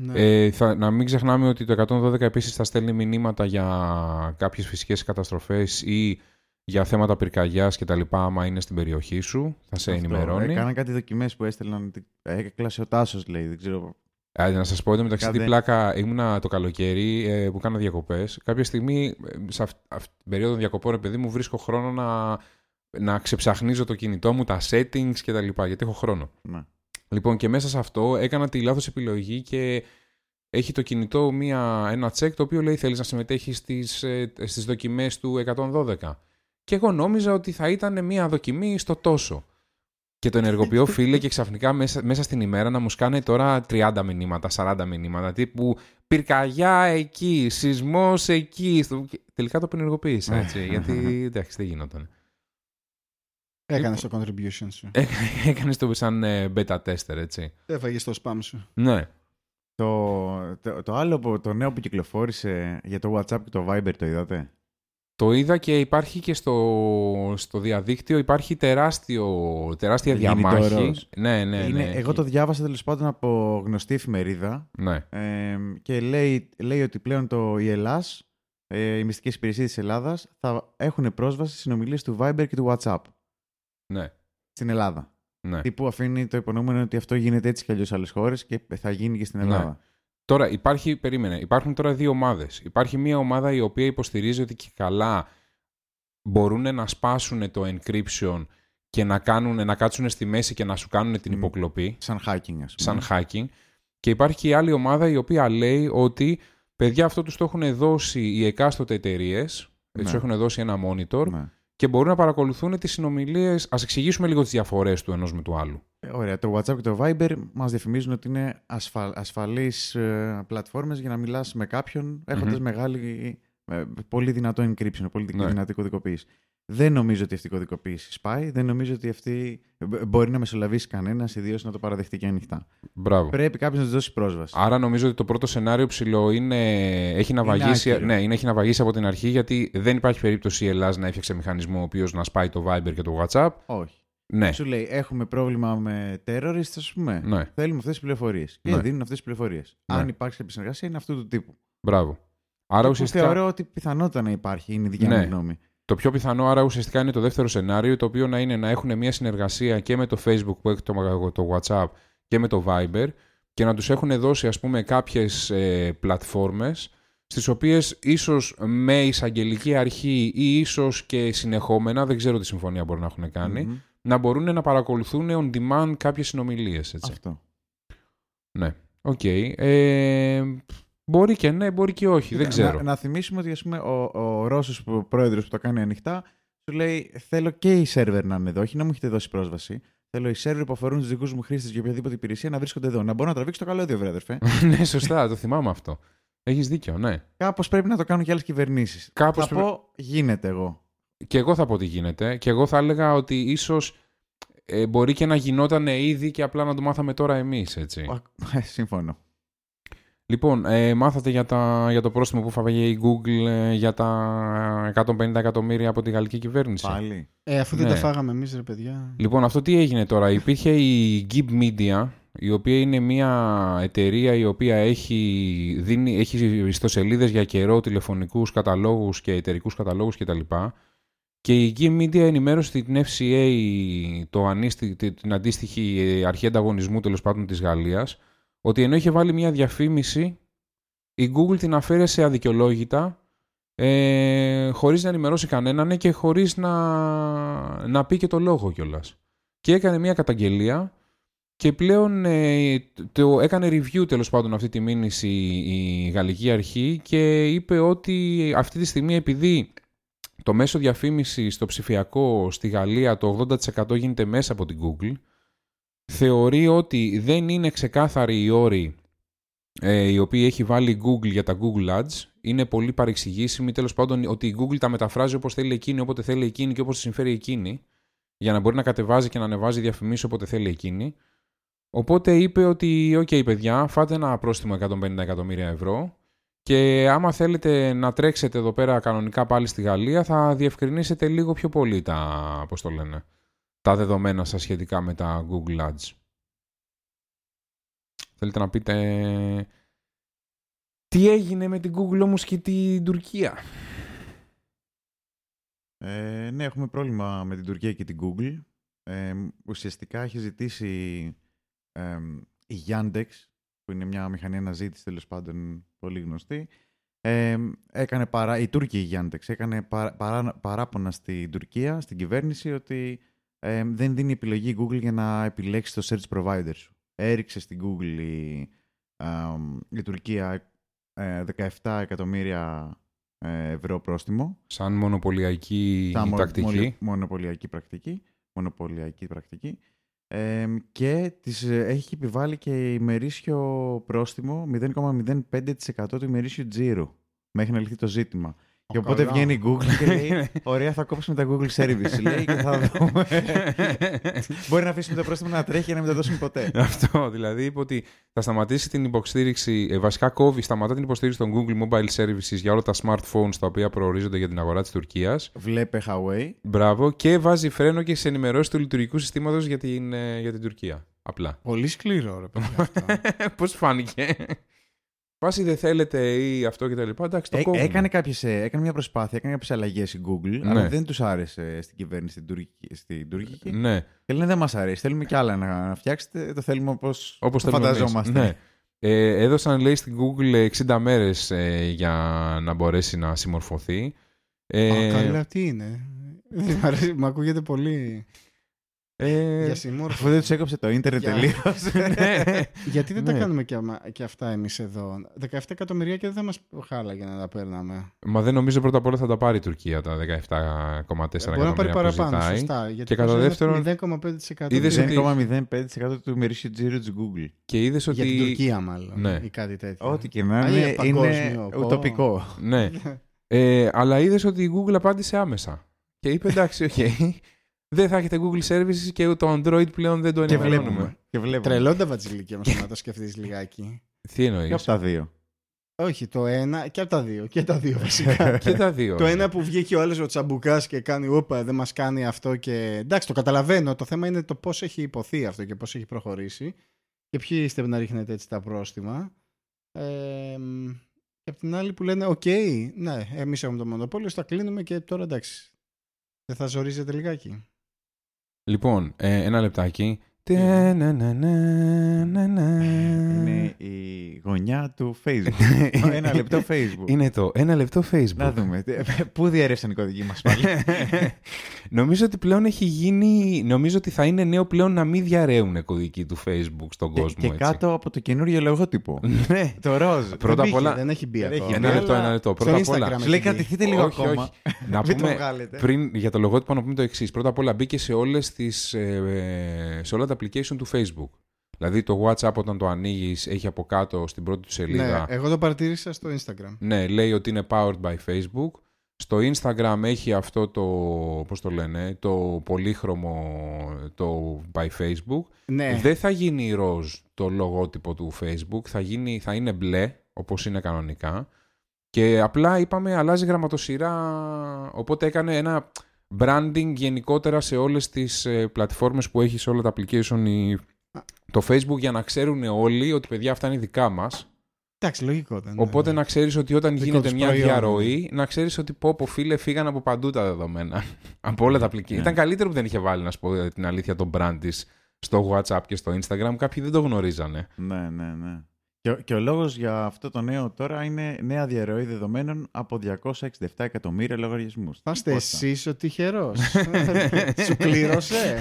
Ναι. Ε, θα, να μην ξεχνάμε ότι το 112 επίσης θα στέλνει μηνύματα για κάποιες φυσικές καταστροφές ή για θέματα πυρκαγιάς και τα λοιπά άμα είναι στην περιοχή σου. Θα σε Αυτό. ενημερώνει. Έκαναν κάτι δοκιμές που έστελναν. τι- Έκλασε ο Τάσος, λέει. Δεν ξέρω. Ε, να σας πω ότι μεταξύ Κάδε. τι πλάκα ήμουνα το καλοκαίρι ε, που κάνα διακοπές. Κάποια στιγμή ε, σε αυτ- αυτή την περίοδο διακοπών, επειδή μου βρίσκω χρόνο να, να ξεψαχνίζω το κινητό μου, τα settings και τα λοιπά, γιατί έχω χρόνο. Ναι. Λοιπόν, και μέσα σε αυτό έκανα τη λάθος επιλογή και έχει το κινητό μία, ένα τσεκ το οποίο λέει θέλεις να συμμετέχεις στις, ε, στις δοκιμές του 112. Και εγώ νόμιζα ότι θα ήταν μία δοκιμή στο τόσο. Και το ενεργοποιώ φίλε και ξαφνικά μέσα, μέσα στην ημέρα να μου σκάνε τώρα 30 μηνύματα, 40 μηνύματα τύπου πυρκαγιά εκεί, σεισμός εκεί. Στο... και Τελικά το απενεργοποίησα έτσι, γιατί εντάξει δεν γινόταν. Έκανες το contribution σου. Έκανες το σαν ε, beta tester έτσι. Έφαγες το spam σου. Ναι. Το, το, το άλλο, που- το νέο που κυκλοφόρησε για το WhatsApp και το Viber, το είδατε; Το είδα και υπάρχει και στο, στο διαδίκτυο υπάρχει τεράστιο, τεράστια Γεννητό διαμάχη. ροζ. Ναι, ναι, Είναι, ναι. εγώ το διάβασα τέλος πάντων από γνωστή εφημερίδα Ναι, ε, και λέει, λέει ότι πλέον το, η Ελλάς, ε, οι μυστικές υπηρεσίες της Ελλάδας θα έχουν πρόσβαση στις συνομιλίες του Viber και του WhatsApp ναι, στην Ελλάδα. ναι. Τι που αφήνει το υπονοούμενο ότι αυτό γίνεται έτσι κι αλλιώς σε άλλες χώρες και θα γίνει και στην Ναι. Ελλάδα. Τώρα υπάρχει, περίμενε, υπάρχουν τώρα δύο ομάδες. Υπάρχει μία ομάδα η οποία υποστηρίζει ότι και καλά μπορούν να σπάσουν το encryption και να, κάνουν, να κάτσουν στη μέση και να σου κάνουν την Μμ. υποκλοπή, Σαν hacking, ας πούμε. σαν hacking. Και υπάρχει και η άλλη ομάδα η οποία λέει ότι παιδιά αυτό τους το έχουν δώσει οι εκάστοτε εταιρείε, Ναι. τους έχουν δώσει ένα monitor Ναι. Και μπορούν να παρακολουθούν τις συνομιλίες. Ας εξηγήσουμε λίγο τις διαφορές του ενός με του άλλου. Ε, Ωραία. Το WhatsApp και το Viber μας διαφημίζουν ότι είναι ασφα... ασφαλείς ε, πλατφόρμες για να μιλάς με κάποιον έχοντας Μμμ. μεγάλη, ε, πολύ δυνατό encryption, πολύ Ναι. δυνατή κωδικοποίηση. Δεν νομίζω ότι αυτή η κωδικοποίηση σπάει. Δεν νομίζω ότι αυτή μπ- μπορεί να μεσολαβήσει κανένας, ιδίως να το παραδεχτεί και ανοιχτά. Μπράβο. Πρέπει κάποιος να της δώσει πρόσβαση. Άρα νομίζω ότι το πρώτο σενάριο ψηλό είναι, έχει, να Είναι βαγίσει, άκυρο. ναι, είναι, έχει να βαγίσει από την αρχή γιατί δεν υπάρχει περίπτωση η Ελλάδα να έφτιαξε μηχανισμό ο οποίος να σπάει το Viber και το WhatsApp. Όχι. Ναι, Σου λέει: Έχουμε πρόβλημα με terrorists, ας πούμε. ναι, Θέλουμε αυτές τις πληροφορίες. Και Ναι. δίνουν αυτές τις πληροφορίες. Ναι. Αν υπάρξει κάποια συνεργασία, είναι αυτού του τύπου. μπράβο. Άρα Που ουσιαστικά, Θεωρώ ότι πιθανότητα να υπάρχει, είναι η δικιά Ναι. μου γνώμη. Το πιο πιθανό άρα ουσιαστικά είναι το δεύτερο σενάριο, το οποίο να είναι να έχουν μια συνεργασία και με το Facebook που έχει το, το WhatsApp και με το Viber και να τους έχουν δώσει ας πούμε κάποιες ε, πλατφόρμες στις οποίες ίσως με εισαγγελική αρχή ή ίσως και συνεχόμενα, δεν ξέρω τι συμφωνία μπορούν να έχουν κάνει, Μμμ. να μπορούν να παρακολουθούν on demand κάποιες συνομιλίες. Έτσι. Αυτό. Ναι. Οκ. Ε, μπορεί και ναι, μπορεί και όχι. Δεν Να- ξέρω. Να, να θυμίσουμε ότι ας πούμε, ο, ο Ρώσος που- πρόεδρος που το κάνει ανοιχτά σου λέει θέλω και οι σερβερ να είναι εδώ, όχι να μου έχετε δώσει πρόσβαση. Θέλω οι σερβερ που αφορούν τους δικούς μου χρήστες για οποιαδήποτε υπηρεσία να βρίσκονται εδώ. Να μπορώ να τραβήξω το καλώδιο, βρε αδερφέ. ναι, σωστά. Το θυμάμαι αυτό. Έχεις δίκιο, ναι. Κάπως πρέπει να το κάνουν και άλλες κυβερνήσεις. Κάπως Θα πρέπει- πω, γίνεται εγώ. Και εγώ θα πω τι γίνεται. Και εγώ θα έλεγα ότι ίσως ε, μπορεί και να γινόταν ήδη και απλά να το μάθαμε τώρα εμείς, έτσι. Ε, Συμφωνώ. Λοιπόν, ε, μάθατε για, τα, για το πρόστιμο που φάγε η Google ε, για τα 150 εκατομμύρια από τη γαλλική κυβέρνηση; Πάλι. Ε, αφού δεν Ναι. τα φάγαμε εμείς, ρε παιδιά. Λοιπόν, αυτό τι έγινε τώρα; Υπήρχε η Gib Media, η οποία είναι μια εταιρεία η οποία έχει, δίνει, έχει ιστοσελίδες για καιρό, τηλεφωνικούς καταλόγους και εταιρικούς καταλόγους κτλ. Και η Gib Media ενημέρωσε την FCA, το ανίστη- την αντίστοιχη ε, αρχή ανταγωνισμού τέλος πάντων της Γαλλίας, ότι ενώ είχε βάλει μια διαφήμιση, η Google την αφαίρεσε αδικαιολόγητα, ε, χωρίς να ενημερώσει κανέναν και χωρίς να, να πει και το λόγο κιόλας. Και έκανε μια καταγγελία και πλέον ε, το έκανε review τέλος πάντων αυτή τη μήνυση η Γαλλική Αρχή και είπε ότι αυτή τη στιγμή επειδή το μέσο διαφήμισης στο ψηφιακό στη Γαλλία το 80% γίνεται μέσα από την Google, θεωρεί ότι δεν είναι ξεκάθαρη η όρη ε, η οποία έχει βάλει η Google για τα Google Ads. Είναι πολύ παρεξηγήσιμη, τέλος πάντων, ότι η Google τα μεταφράζει όπως θέλει εκείνη, όποτε θέλει εκείνη και όπως της συμφέρει εκείνη, για να μπορεί να κατεβάζει και να ανεβάζει διαφημίσεις όποτε θέλει εκείνη. Οπότε είπε ότι, οκ παιδιά, φάτε ένα πρόστιμο 150 εκατομμύρια ευρώ και άμα θέλετε να τρέξετε εδώ πέρα κανονικά πάλι στη Γαλλία, θα διευκρινίσετε λίγο πιο πολύ τα, πώς το λένε, τα δεδομένα σας σχετικά με τα Google Ads. Θέλετε να πείτε τι έγινε με την Google όμως και την Τουρκία; Ε, ναι, έχουμε πρόβλημα με την Τουρκία και την Google. Ε, ουσιαστικά έχει ζητήσει ε, η Yandex, που είναι μια μηχανή αναζήτησης τέλος πάντων πολύ γνωστή, ε, έκανε παρά, η Τούρκη η Yandex έκανε παρά, παρά, παράπονα στην Τουρκία, στην κυβέρνηση, ότι ε, δεν δίνει επιλογή η Google για να επιλέξει το search provider σου. Έριξε στην Google η, η Τουρκία 17 ε, εκατομμύρια ε, ευρώ πρόστιμο. Σαν μονοπωλιακή Σαν πρακτική. μονοπωλιακή πρακτική. Μονοπωλιακή πρακτική. Ε, και της έχει επιβάλει και ημερήσιο πρόστιμο 0,05% του ημερήσιου τζίρου μέχρι να λυθεί το ζήτημα. Και οπότε βγαίνει η Google και λέει: Ωραία, θα κόψουμε τα Google Service. λέει και θα δούμε. Μπορεί να αφήσουμε το πρόστιμο να τρέχει και να μην τα δώσουμε ποτέ. Αυτό. Δηλαδή είπε ότι θα σταματήσει την υποστήριξη. Ε, βασικά κόβει, σταματά την υποστήριξη των Google Mobile Services για όλα τα smartphones τα οποία προορίζονται για την αγορά της Τουρκίας. Βλέπε Huawei. Μπράβο. Και βάζει φρένο και σε ενημερώσεις του λειτουργικού συστήματος για, την, ε, για την Τουρκία. Απλά. Πολύ σκληρό, ρε παιδιά. Πώς φάνηκε; Πάση δεν θέλετε ή αυτό και τα λοιπά, εντάξει, το ε, έκανε, κάποιες, ε, έκανε μια προσπάθεια, έκανε κάποιες αλλαγές η Google, ναι. αλλά δεν τους άρεσε στην κυβέρνηση στην τουρκική. Στην τουρκική. Ναι. Και λένε δεν μας αρέσει. Θέλουμε κι άλλα να, να φτιάξετε. Το θέλουμε όπως το φανταζόμαστε. Ναι. Ε, έδωσαν, λέει, στην Google 60 μέρες ε, για να μπορέσει να συμμορφωθεί. Ε, Α, καλά, τι είναι. Μ' ακούγεται πολύ. Ε, για συμμόρφωση. Αφού δεν τους έκοψε το ίντερνετ τελείως. Ναι. Γιατί δεν τα ναι. κάνουμε και, αυτά εμείς εδώ; 17 εκατομμύρια και δεν μας χάλαγε να τα παίρναμε. Μα δεν νομίζω πρώτα απ' όλα θα τα πάρει η Τουρκία τα 17,4 εκατομμύρια. Μπορεί να πάρει παραπάνω. Σωστά, γιατί και κατά δεύτερον. 0,5% του ημερήσιου τζίρου της Google. Και είδες ότι. Για την Τουρκία, μάλλον. Ναι. Ή κάτι τέτοιο. Ό,τι και να είναι. Είναι ουτοπικό. Ναι. ε, αλλά είδες ότι η Google απάντησε άμεσα. Και είπε εντάξει, οκ. Okay δεν θα έχετε Google Services και το Android πλέον δεν το ενημερώνουμε. Και βλέπουμε. Τρελό νταβατζιλίκια μας να το σκεφτείς λιγάκι. Τι εννοείς; Και από τα δύο. Όχι, το ένα και από τα δύο. Και τα δύο βασικά. και τα δύο. το ένα που βγήκε ο άλλος ο τσαμπουκάς και κάνει όπα, δεν μας κάνει αυτό. Και... Εντάξει, το καταλαβαίνω. Το θέμα είναι το πώς έχει ειπωθεί αυτό και πώς έχει προχωρήσει. Και ποιοι είστε να ρίχνετε έτσι τα πρόστιμα. Ε, και απ' την άλλη που λένε, οκ, ναι, εμείς έχουμε το μονοπόλιο, θα κλείνουμε και τώρα εντάξει. Δεν θα ζορίζετε λιγάκι. Λοιπόν, ε, ένα λεπτάκι. Είναι η γωνιά του Facebook. ένα λεπτό Facebook. Είναι το ένα λεπτό Facebook. Να δούμε. Πού διαρρεύσαν οι κωδικοί μας πάλι. νομίζω ότι πλέον έχει γίνει. Νομίζω ότι θα είναι νέο πλέον να μην διαρρέουν κωδικοί του Facebook στον κόσμο. Και κάτω από το καινούριο λογότυπο. ναι. Το ροζ. Πρώτα απ' όλα. Δεν έχει μπει ακόμα. Ένα λεπτό, ένα λεπτό. Πρώτα απ' όλα. Σου λέει κρατηθείτε λίγο ακόμα. Να πούμε πριν για το λογότυπο να πούμε το εξής. Πρώτα απ' όλα μπήκε σε όλες τις. σε όλα τα application του Facebook. Δηλαδή το WhatsApp όταν το ανοίγεις έχει από κάτω στην πρώτη του σελίδα. Ναι, εγώ το παρατήρησα στο Instagram. Ναι, λέει ότι είναι powered by Facebook. Στο Instagram έχει αυτό το, πώς το λένε, το πολύχρωμο το by Facebook. Ναι. Δεν θα γίνει ροζ το λογότυπο του Facebook, θα, γίνει, θα είναι μπλε, όπως είναι κανονικά. Και απλά είπαμε αλλάζει γραμματοσυρά, οπότε έκανε ένα branding γενικότερα σε όλες τις ε, πλατφόρμες που έχει σε όλα τα application η, το Facebook για να ξέρουν όλοι ότι παιδιά αυτά είναι δικά μας. Εντάξει, λογικό ήταν. Ναι, Οπότε ναι. να ξέρεις ότι όταν γίνεται μια διαρροή, να ξέρεις ότι πω πω φίλε φύγαν από παντού τα δεδομένα. από όλα τα application. Ναι. Ήταν καλύτερο που δεν είχε βάλει, να σου πω την αλήθεια, τον brand της στο WhatsApp και στο Instagram. Κάποιοι δεν το γνωρίζανε. Ναι, ναι, ναι. Και, και ο λόγος για αυτό το νέο τώρα είναι νέα διαρροή δεδομένων από 267 εκατομμύρια λογαριασμούς. Πάστε εσείς ο τυχερός. Σου κλήρωσε.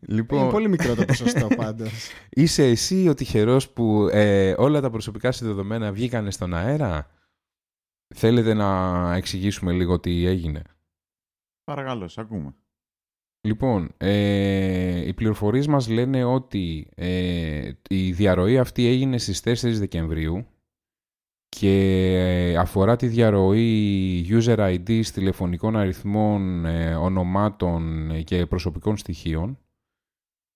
Λοιπόν, είναι πολύ μικρό το ποσοστό πάντως. Είσαι εσύ ο τυχερός που ε, όλα τα προσωπικά σου δεδομένα βγήκαν στον αέρα; Θέλετε να εξηγήσουμε λίγο τι έγινε; Παρακαλώ, σε ακούμε. Λοιπόν, ε, οι πληροφορίες μας λένε ότι ε, η διαρροή αυτή έγινε στις 4 Δεκεμβρίου και αφορά τη διαρροή user ID τηλεφωνικών αριθμών, ε, ονομάτων και προσωπικών στοιχείων.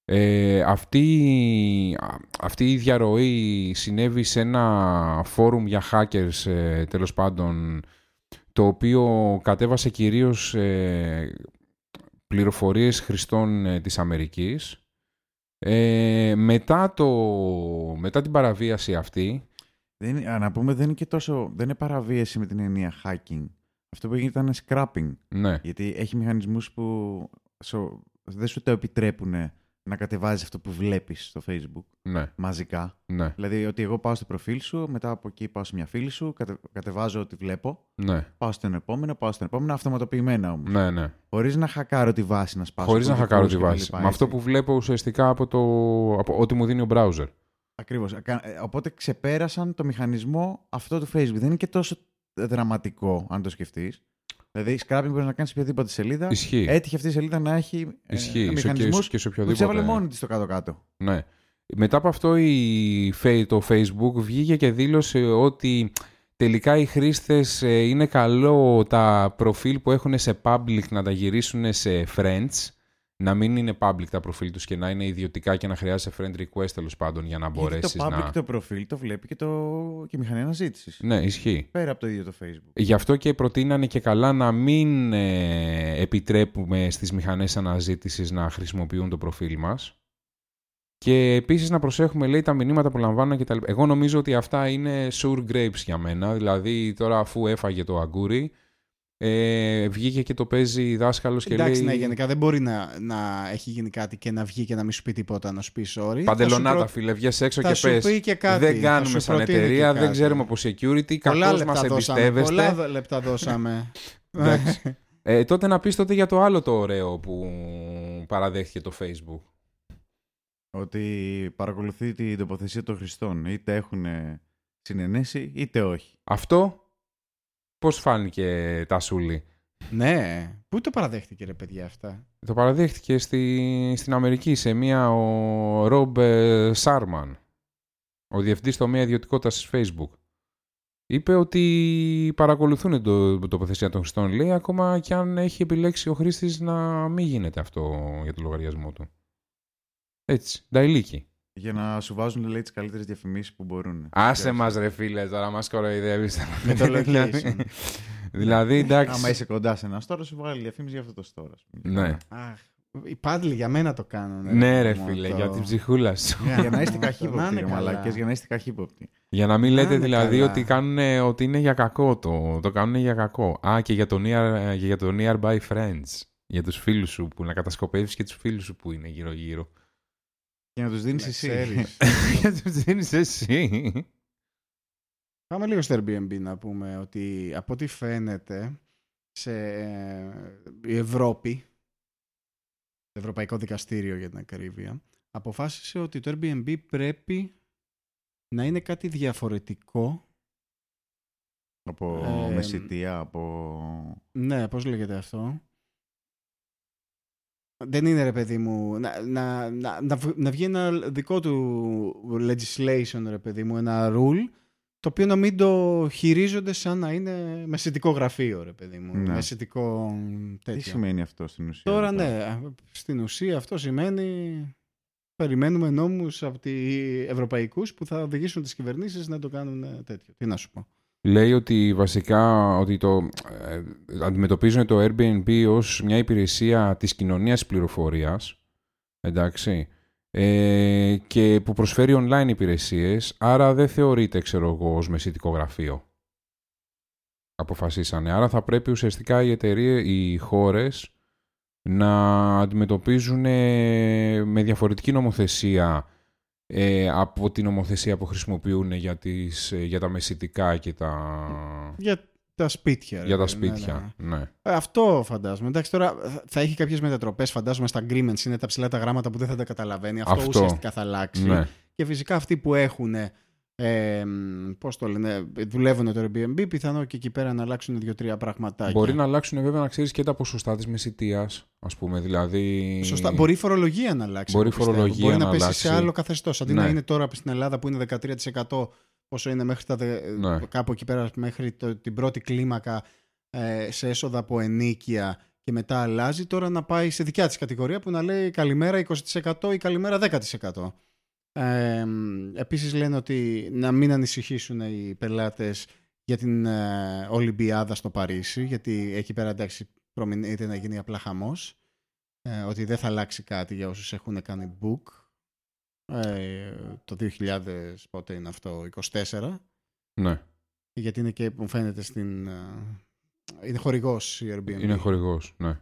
Ε, αυτή, αυτή η διαρροή συνέβη σε ένα φόρουμ για hackers, ε, τέλος πάντων, το οποίο κατέβασε κυρίως ε, πληροφορίες χρηστών ε, της Αμερικής. Ε, μετά, το, μετά την παραβίαση αυτή... Δεν, να πούμε δεν είναι και τόσο... Δεν είναι παραβίαση με την έννοια hacking. Αυτό που έγινε ήταν scrapping. Ναι. Γιατί έχει μηχανισμούς που δεν σου το επιτρέπουν να κατεβάζεις αυτό που βλέπεις στο Facebook ναι. μαζικά. Ναι. Δηλαδή ότι εγώ πάω στο προφίλ σου, μετά από εκεί πάω σε μια φίλη σου, κατε, κατεβάζω ό,τι βλέπω, ναι. πάω στον επόμενο, πάω στον επόμενο, αυτοματοποιημένα όμως. Ναι, ναι. Χωρίς να χακάρω τη βάση να σπάσω. Χωρίς να χακάρω τη βάση. Με αυτό που βλέπω ουσιαστικά από, το, από ό,τι μου δίνει ο browser. Ακριβώς. Ε, οπότε ξεπέρασαν το μηχανισμό αυτό του Facebook. Δεν είναι και τόσο δραματικό, αν το σκεφτείς. Δηλαδή, scrapping μπορείς να κάνεις σε οποιαδήποτε σελίδα. Ισχύει. Έτυχε αυτή η σελίδα να έχει Ισχύει. Ε, μηχανισμούς και σε που ξέβαλε μόνη της στο κάτω-κάτω. Ναι. Μετά από αυτό η, το Facebook βγήκε και δήλωσε ότι τελικά οι χρήστες ε, είναι καλό τα προφίλ που έχουν σε public να τα γυρίσουν σε friends να μην είναι public τα προφίλ τους και να είναι ιδιωτικά και να χρειάζεται friend request τέλος πάντων για να μπορέσει να. Το public να... το προφίλ το βλέπει και, το... και η μηχανή αναζήτησης. Ναι, ισχύει. Πέρα από το ίδιο το Facebook. Γι' αυτό και προτείνανε και καλά να μην ε, επιτρέπουμε στις μηχανές αναζήτησης να χρησιμοποιούν το προφίλ μας. Και επίσης να προσέχουμε, λέει, τα μηνύματα που λαμβάνουν και τα λοιπά. Εγώ νομίζω ότι αυτά είναι sure grapes για μένα. Δηλαδή, τώρα αφού έφαγε το αγκούρι, ε, βγήκε και το παίζει δάσκαλος και Εντάξει, λέει. ναι, γενικά δεν μπορεί να, να έχει γίνει κάτι και να βγει και να μην σου πει τίποτα, να σου πει sorry. Παντελονάτα, προ... φίλε, βγες έξω θα και πες. πει και κάτι. Δεν κάνουμε σαν εταιρεία, δεν ξέρουμε από security. Κακώς μας εμπιστεύεστε. Πολλά λεπτά δώσαμε. ε, τότε να πεις τότε για το άλλο το ωραίο που παραδέχτηκε το Facebook. Ότι παρακολουθεί την τοποθεσία των χρηστών. Είτε έχουν συνενέσει είτε όχι. Αυτό Πώς φάνηκε τα Σούλη; Ναι. Πού το παραδέχτηκε ρε παιδιά αυτά; Το παραδέχτηκε στη, στην Αμερική σε μία ο Ρομπ Σάρμαν, ο διευθυντής τομέα ιδιωτικότητα της Facebook. Είπε ότι παρακολουθούν το, το τοποθεσία των χρηστών, λέει, ακόμα και αν έχει επιλέξει ο χρήστης να μην γίνεται αυτό για το λογαριασμό του. Έτσι, νταϊλίκι. Για να σου βάζουν λέει, τις καλύτερες διαφημίσεις που μπορούν. Άσε μας, ρε φίλε, τώρα μας κοροϊδεύεις. Με το location. δηλαδή, εντάξει. Άμα είσαι κοντά σε ένα στόρο, σου βγάλει διαφήμιση για αυτό το στόρο. Ναι. Αχ, οι πάντλοι για μένα το κάνουν. Ναι, ρε φίλε, για την ψυχούλα σου. για να είστε καχύποπτοι, μαλακέ, για να είστε καχύποπτοι. Για να μην λέτε δηλαδή ότι, κάνουν, ότι είναι για κακό το. Το κάνουν για κακό. Α, και για το, near, για το nearby friends. Για τους φίλους σου που να κατασκοπεύεις και τους φίλους σου που είναι γύρω-γύρω. Για να τους δίνεις εσύ. Για να τους δίνεις εσύ. Πάμε λίγο στο Airbnb να πούμε ότι από ό,τι φαίνεται σε η Ευρώπη, το Ευρωπαϊκό Δικαστήριο για την ακρίβεια, αποφάσισε ότι το Airbnb πρέπει να είναι κάτι διαφορετικό από ε, μεσητεία, από... Ναι, πώς λέγεται αυτό; Δεν είναι ρε παιδί μου να, να, να, να, βγει ένα δικό του legislation ρε παιδί μου, ένα rule το οποίο να μην το χειρίζονται σαν να είναι μεσητικό γραφείο ρε παιδί μου, ναι. μεσητικό τέτοιο. Τι σημαίνει αυτό στην ουσία. Τώρα λοιπόν; ναι, στην ουσία αυτό σημαίνει περιμένουμε νόμους από τις ευρωπαϊκούς που θα οδηγήσουν τις κυβερνήσεις να το κάνουν τέτοιο. Τι να σου πω λέει ότι βασικά ότι το, ε, αντιμετωπίζουν το Airbnb ως μια υπηρεσία της κοινωνίας πληροφορίας, εντάξει, ε, και που προσφέρει online υπηρεσίες, άρα δεν θεωρείται, ξέρω εγώ, ως μεσητικό γραφείο. Αποφασίσανε. Άρα θα πρέπει ουσιαστικά οι εταιρείες, οι χώρες να αντιμετωπίζουν με διαφορετική νομοθεσία ε, από την νομοθεσία που χρησιμοποιούν για, τις, ε, για τα μεσητικά και τα... Για τα σπίτια. Για τα σπίτια, ναι, ναι. ναι. Ε, αυτό φαντάζομαι. Εντάξει, τώρα θα έχει κάποιες μετατροπές, φαντάζομαι στα agreements, είναι τα ψηλά τα γράμματα που δεν θα τα καταλαβαίνει. Αυτό, αυτό. ουσιαστικά θα αλλάξει. Ναι. Και φυσικά αυτοί που έχουν ε, πώς το λένε, δουλεύουν το Airbnb, πιθανό και εκεί πέρα να αλλάξουν δύο-τρία πραγματάκια. Μπορεί να αλλάξουν βέβαια να ξέρεις και τα ποσοστά της μεσητείας, ας πούμε. Δηλαδή... Σωστά. Μπορεί η φορολογία να αλλάξει. Μπορεί η εγώ πιστεύω. φορολογία Μπορεί να, να πέσει αλλάξει. σε άλλο καθεστώς. Αντί Ναι. να είναι τώρα στην Ελλάδα που είναι 13% όσο είναι μέχρι τα, δε- Ναι. κάπου εκεί πέρα μέχρι το, την πρώτη κλίμακα ε, σε έσοδα από ενίκεια και μετά αλλάζει, τώρα να πάει σε δικιά της κατηγορία που να λέει καλημέρα 20% ή καλημέρα 10%. Ε, επίσης λένε ότι να μην ανησυχήσουν οι πελάτες για την ε, Ολυμπιάδα στο Παρίσι, γιατί εκεί πέρα εντάξει προμηνύεται να γίνει απλά χαμός, ε, ότι δεν θα αλλάξει κάτι για όσους έχουν κάνει book. Ε, το 2000 πότε είναι αυτό, 24, Ναι, γιατί είναι και μου φαίνεται στην... ε, είναι χορηγός η Airbnb είναι χορηγός. Ναι.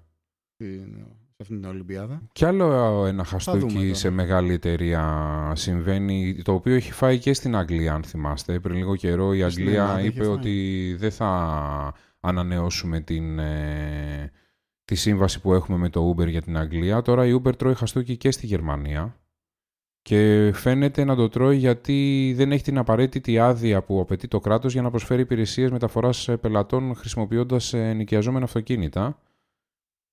στην- σε αυτήν την Ολυμπιάδα. Κι άλλο ένα δούμε χαστούκι τώρα. σε μεγάλη εταιρεία συμβαίνει, το οποίο έχει φάει και στην Αγγλία, αν θυμάστε. Πριν λίγο καιρό η Στην Αγγλία Ελλάδα είχε είπε φάει. ότι δεν θα ανανεώσουμε την, ε, τη σύμβαση που έχουμε με το Uber για την Αγγλία. Τώρα η Uber τρώει χαστούκι και στη Γερμανία. Και φαίνεται να το τρώει γιατί δεν έχει την απαραίτητη άδεια που απαιτεί το κράτος για να προσφέρει υπηρεσίες μεταφοράς ε, πελατών χρησιμοποιώντας ε, νοικιαζόμενα αυτοκίνητα.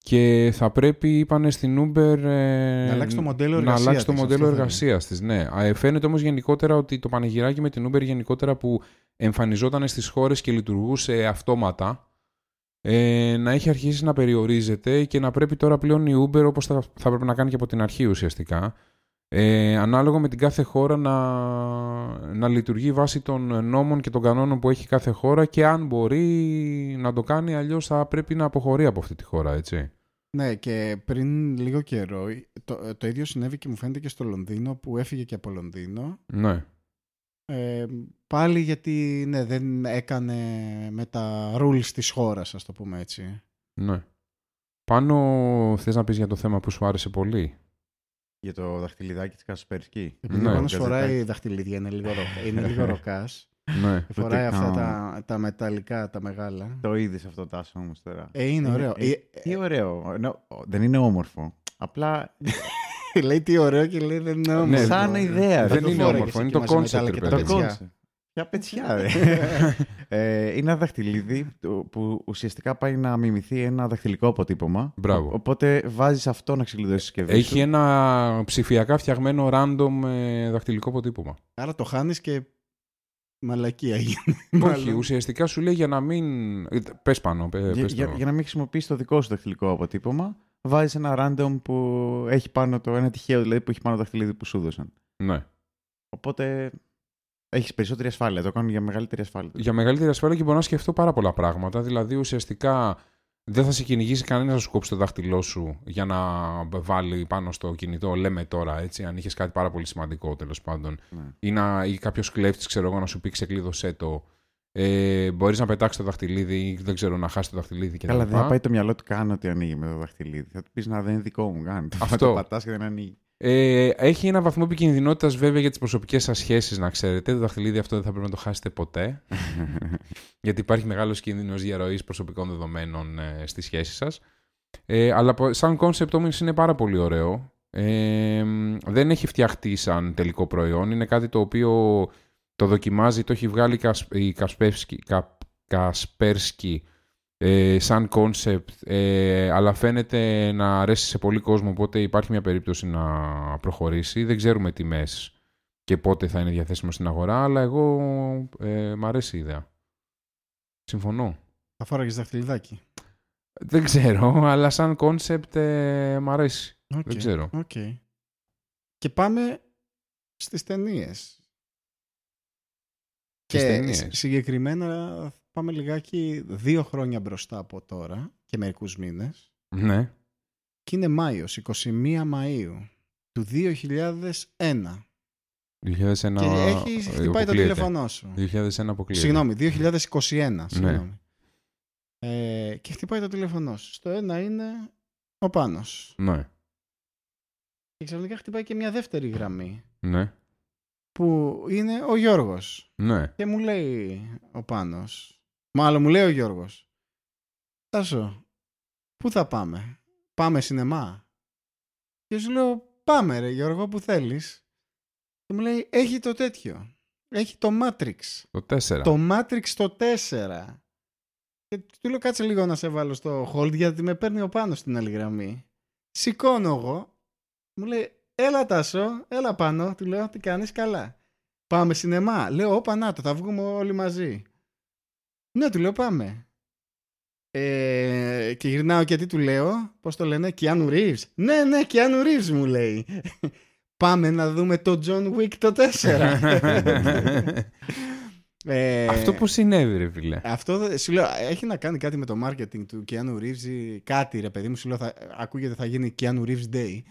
Και θα πρέπει, είπανε στην Uber, ε, Να αλλάξει το μοντέλο να εργασίας αλλάξει το της, μοντέλο αυτό θα εργασίας της. Ναι. Α, ε, Φαίνεται όμως γενικότερα ότι το πανηγυράκι με την Uber γενικότερα που εμφανιζόταν στις χώρες και λειτουργούσε αυτόματα ε, να έχει αρχίσει να περιορίζεται και να πρέπει τώρα πλέον η Uber όπως θα, θα πρέπει να κάνει και από την αρχή ουσιαστικά ε, ανάλογα με την κάθε χώρα να, να λειτουργεί βάσει των νόμων και των κανόνων που έχει κάθε χώρα και αν μπορεί να το κάνει αλλιώς θα πρέπει να αποχωρεί από αυτή τη χώρα, έτσι. Ναι, και πριν λίγο καιρό το, το ίδιο συνέβη και μου φαίνεται και στο Λονδίνο που έφυγε και από Λονδίνο. Ναι. Ε, πάλι γιατί ναι, δεν έκανε με τα rules της χώρας, ας το πούμε έτσι. Ναι. Πάνω θες να πεις για το θέμα που σου άρεσε πολύ; Για το δαχτυλιδάκι της Κασπερσκή. Επειδή Ναι. ο Πάνος φοράει Καζετάκι. δαχτυλίδια, είναι λίγο, ρο- είναι λίγο ροκάς. Ναι. φοράει Ούτε αυτά καν. τα, τα μεταλλικά, τα μεγάλα. Το είδες αυτό τάσο όμως τώρα. Ε, είναι ωραίο. Ε, Ε, Τι ωραίο. Ενώ, δεν είναι όμορφο. Απλά ε, λέει τι ωραίο και λέει δεν είναι όμορφο. Ναι, σαν ιδέα. δεν το είναι φόραγες όμορφο, εκεί είναι το μαζί με τα concept, άλλα ρε και τα παιδί το μου. πετσιά. concept. Ποια πετσιά, ρε. ε, είναι ένα δαχτυλίδι το- που ουσιαστικά πάει να μιμηθεί ένα δαχτυλικό αποτύπωμα. Μπράβο. Ο- Οπότε βάζεις αυτό να ξεκλειδώσει τη συσκευή Έχει σου. ένα ψηφιακά φτιαγμένο random ε, δαχτυλικό αποτύπωμα. Άρα το χάνεις και μαλακία γίνει. Όχι, Μάλλον. ουσιαστικά σου λέει για να μην. ε, Πες πάνω, πε, Για, πες για, το. για να μην χρησιμοποιήσει το δικό σου δαχτυλικό αποτύπωμα, βάζεις ένα random που έχει πάνω το, ένα τυχαίο δηλαδή που έχει πάνω το δαχτυλίδι που σου έδωσαν. Ναι. Οπότε έχεις περισσότερη ασφάλεια. Το κάνουν για μεγαλύτερη ασφάλεια. Για μεγαλύτερη ασφάλεια και μπορώ να σκεφτώ πάρα πολλά πράγματα. Δηλαδή, ουσιαστικά δεν θα σε κυνηγήσει κανένας να σου κόψει το δάχτυλό σου για να βάλει πάνω στο κινητό. Λέμε τώρα έτσι, αν είχες κάτι πάρα πολύ σημαντικό τέλος πάντων. Ναι. Ή, να, ή κάποιος κλέφτης, ξέρω εγώ, να σου πει ξεκλείδωσέ το. Ε, Μπορείς να πετάξεις το δαχτυλίδι ή δεν ξέρω, να χάσεις το δαχτυλίδι κτλ. Καλά, δεν θα πάει το μυαλό του καν ότι ανοίγει με το δαχτυλίδι. Θα του πεις να δεν είναι δικό μου καν. Αυτό. Θα το πατάς και δεν ανοίγει. Ε, έχει ένα βαθμό επικινδυνότητας βέβαια για τις προσωπικές σας σχέσεις, να ξέρετε. Το δαχτυλίδι αυτό δεν θα πρέπει να το χάσετε ποτέ. γιατί υπάρχει μεγάλος κίνδυνος διαρροής προσωπικών δεδομένων ε, στη σχέση σας. Ε, αλλά πο- σαν concept όμως είναι πάρα πολύ ωραίο. Ε, δεν έχει φτιαχτεί σαν τελικό προϊόν. Είναι κάτι το οποίο το δοκιμάζει, το έχει βγάλει η Κασ- η Κασπεύσκη- Κα- Kaspersky ε, σαν concept, ε, αλλά φαίνεται να αρέσει σε πολύ κόσμο, οπότε υπάρχει μια περίπτωση να προχωρήσει. Δεν ξέρουμε τιμές και πότε θα είναι διαθέσιμο στην αγορά, αλλά εγώ ε, μ' αρέσει η ιδέα. Συμφωνώ. Θα φόραγες δαχτυλιδάκι. Δεν ξέρω, αλλά σαν concept ε, μ' αρέσει. Οκ, Δεν ξέρω. οκ. Και πάμε στις ταινίες. Στις Και ταινίες. σ- συγκεκριμένα πάμε λιγάκι δύο χρόνια μπροστά από τώρα και μερικούς μήνες. Ναι. Και είναι Μάιος, 21 Μαΐου του 2001. 2001 και έχει χτυπάει το αποκλείεται. τηλέφωνό σου. 2001 αποκλείεται. Συγγνώμη, 2021. Ναι. Συγγνώμη. Ε, και χτυπάει το τηλέφωνό σου. Στο ένα είναι ο Πάνος. Ναι. Και ξαφνικά χτυπάει και μια δεύτερη γραμμή Ναι. που είναι ο Γιώργος. Ναι. Και μου λέει ο Πάνος, μάλλον μου λέει ο Γιώργος, Τάσο, πού θα πάμε, πάμε σινεμά; Και σου λέω, πάμε ρε Γιώργο, που θέλεις. Και μου λέει, έχει το τέτοιο, έχει το Matrix. Το 4. Το Matrix το 4. Και του λέω κάτσε λίγο να σε βάλω στο hold γιατί με παίρνει ο πάνω στην άλλη γραμμή. Σηκώνω εγώ. Μου λέει έλα Τάσο, έλα πάνω. Του λέω τι κάνεις καλά. Πάμε σινεμά. Λέω όπα να το θα βγούμε όλοι μαζί. Ναι του λέω πάμε. Ε, και γυρνάω και τι του λέω, πώς το λένε, Keanu Reeves. Ναι, ναι, Keanu Reeves μου λέει. Πάμε να δούμε το John Wick το 4. Ε, Αυτό πώς συνέβη ρε φίλε. αυτό δε- σου λέω, έχει να κάνει κάτι με το marketing του Keanu Reeves ή κάτι ρε παιδί μου. Σου λέω, θα, ακούγεται θα γίνει Keanu Reeves Day.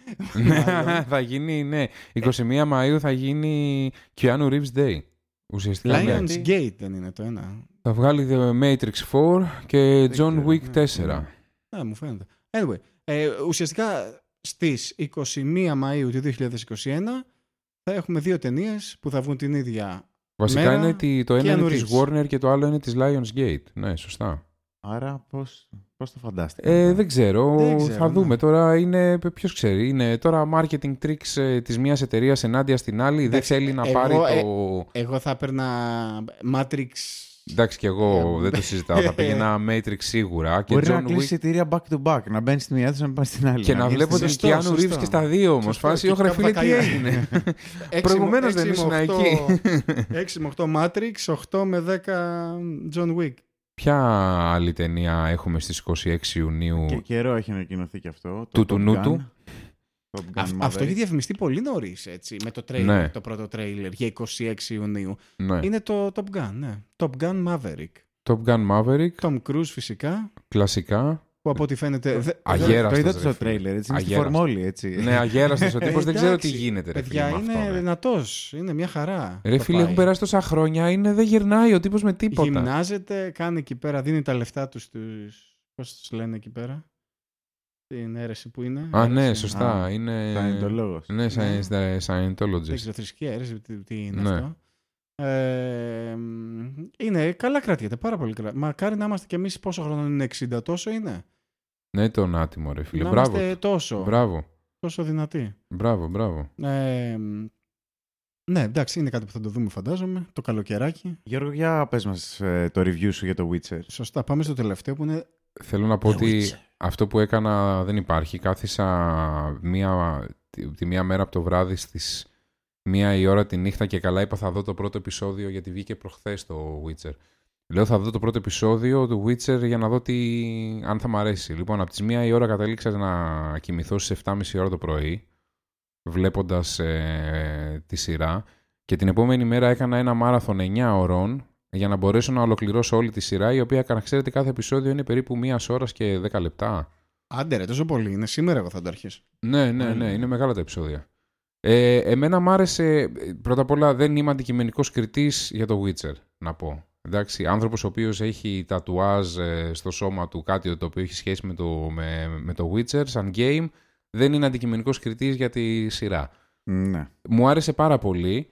θα γίνει, ναι. 21 Μαΐου θα γίνει Keanu Reeves Day. Ουσιαστικά ναι. Lions Gate δεν είναι το ένα. θα βγάλει The Matrix 4 και John ξέρω, Wick ναι. 4. Ναι, μου φαίνεται. Anyway, ε, ουσιαστικά στις 21 Μαΐου του 2021 θα έχουμε δύο ταινίες που θα βγουν την ίδια. Βασικά Μέρα είναι ότι το ένα Keanu είναι της Reeves. Warner και το άλλο είναι της Lionsgate. Ναι, σωστά. Άρα πώς, πώς το φαντάστηκα. Ε, δεν ξέρω, Δεν ξέρω, θα ναι. δούμε. Τώρα είναι, ποιος ξέρει, είναι τώρα marketing tricks ε, της μιας εταιρείας ενάντια στην άλλη. Δεν Εντάξει, θέλει να εγώ, πάρει ε, το... Εγώ θα έπαιρνα Matrix... Εντάξει και εγώ Ε, δεν το συζητάω, θα πήγαινα Matrix σίγουρα και Μπορεί να John κλείσει Wick εισιτήρια back to back. Να μπαίνει στη μία του να πάει στην άλλη. και να βγεις βλέπω στη- τον Σωστό, Keanu σωστό. Reeves και στα δύο όμως. Σωστό, Φάση, και όχι ρε φίλε τι καβακαλιά. έγινε; Έξι Προηγουμένως με- δεν έξι ήσουν με εκεί. οκτώ- 6 με 8 Matrix, 8 με 10 John Wick. Ποια άλλη ταινία έχουμε στις 26 Ιουνίου; Και καιρό έχει ανακοινωθεί και αυτό. Του το του Top νου Gun. του. Top Gun Αυ- Maverick. αυτό έχει διαφημιστεί πολύ νωρίς, έτσι. Με το trailer, Ναι. το πρώτο trailer για 26 Ιουνίου. ναι. Είναι το Top Gun, ναι. Top Gun Maverick. Top Gun Maverick, Tom Cruise φυσικά, κλασικά. Που από ό,τι φαίνεται... δε- Αγέραστος, Το είδα ρε στο φίλε. τρέιλερ, έτσι. Είναι στη Αγέραστος. φορμόλη, έτσι. ναι, αγέραστος ο τύπος, δεν ξέρω τι Εντάξει, γίνεται ρε φίλε Παιδιά, με είναι αυτό. ρε. δυνατός. Είναι μια χαρά. Ρε το φίλε, πάει. έχουν περάσει τόσα χρόνια, είναι, δεν γυρνάει ο τύπος με τίποτα. Γυμνάζεται, κάνει εκεί πέρα, δίνει τα λεφτά τους στους... Πώς τους λένε εκεί πέρα. Την αίρεση που είναι. Α, ναι, αίρεση. σωστά. Α, είναι... Scientologos. Ναι, science- Δεν Scientologist. ξέρω, θρησκεία, αίρεση, τι, τι είναι Ναι. αυτό. Ε, μ, είναι καλά κρατιέται, πάρα πολύ καλά. Μακάρι να είμαστε κι εμείς πόσο χρόνο είναι 60, τόσο είναι. Ναι, τον άτιμο ρε φίλε. να Μπράβο. είμαστε τόσο, Μπράβο. τόσο δυνατοί. Μπράβο, μπράβο. Ε, μ, ναι, εντάξει, είναι κάτι που θα το δούμε φαντάζομαι, το καλοκαιράκι. Γιώργο, για πες μας ε, το review σου για το Witcher. Σωστά, πάμε στο τελευταίο που είναι Θέλω να πω The ότι Witcher. αυτό που έκανα δεν υπάρχει. Κάθισα μία, τη, τη μία μέρα από το βράδυ στις μία η ώρα τη νύχτα και καλά είπα θα δω το πρώτο επεισόδιο γιατί βγήκε προχθές το Witcher. Λέω θα δω το πρώτο επεισόδιο του Witcher για να δω τι, αν θα μ' αρέσει. Λοιπόν, από τις μία η ώρα κατέληξα να κοιμηθώ στις 7.30 ώρα το πρωί βλέποντας ε, τη σειρά και την επόμενη μέρα έκανα ένα μάραθον 9 ωρών για να μπορέσω να ολοκληρώσω όλη τη σειρά, η οποία, να ξέρετε, κάθε επεισόδιο είναι περίπου μίας ώρας και 10 λεπτά. Άντε ρε, τόσο πολύ είναι. Σήμερα εγώ θα το αρχίσω. Ναι, ναι, ναι, είναι μεγάλα τα επεισόδια. Ε, εμένα μ' άρεσε, πρώτα απ' όλα δεν είμαι αντικειμενικός κριτής για το Witcher, να πω. Εντάξει, άνθρωπος ο οποίος έχει τατουάζ ε, στο σώμα του κάτι το οποίο έχει σχέση με το, με, με το Witcher σαν game, δεν είναι αντικειμενικός κριτής για τη σειρά. Ναι. Μου άρεσε πάρα πολύ.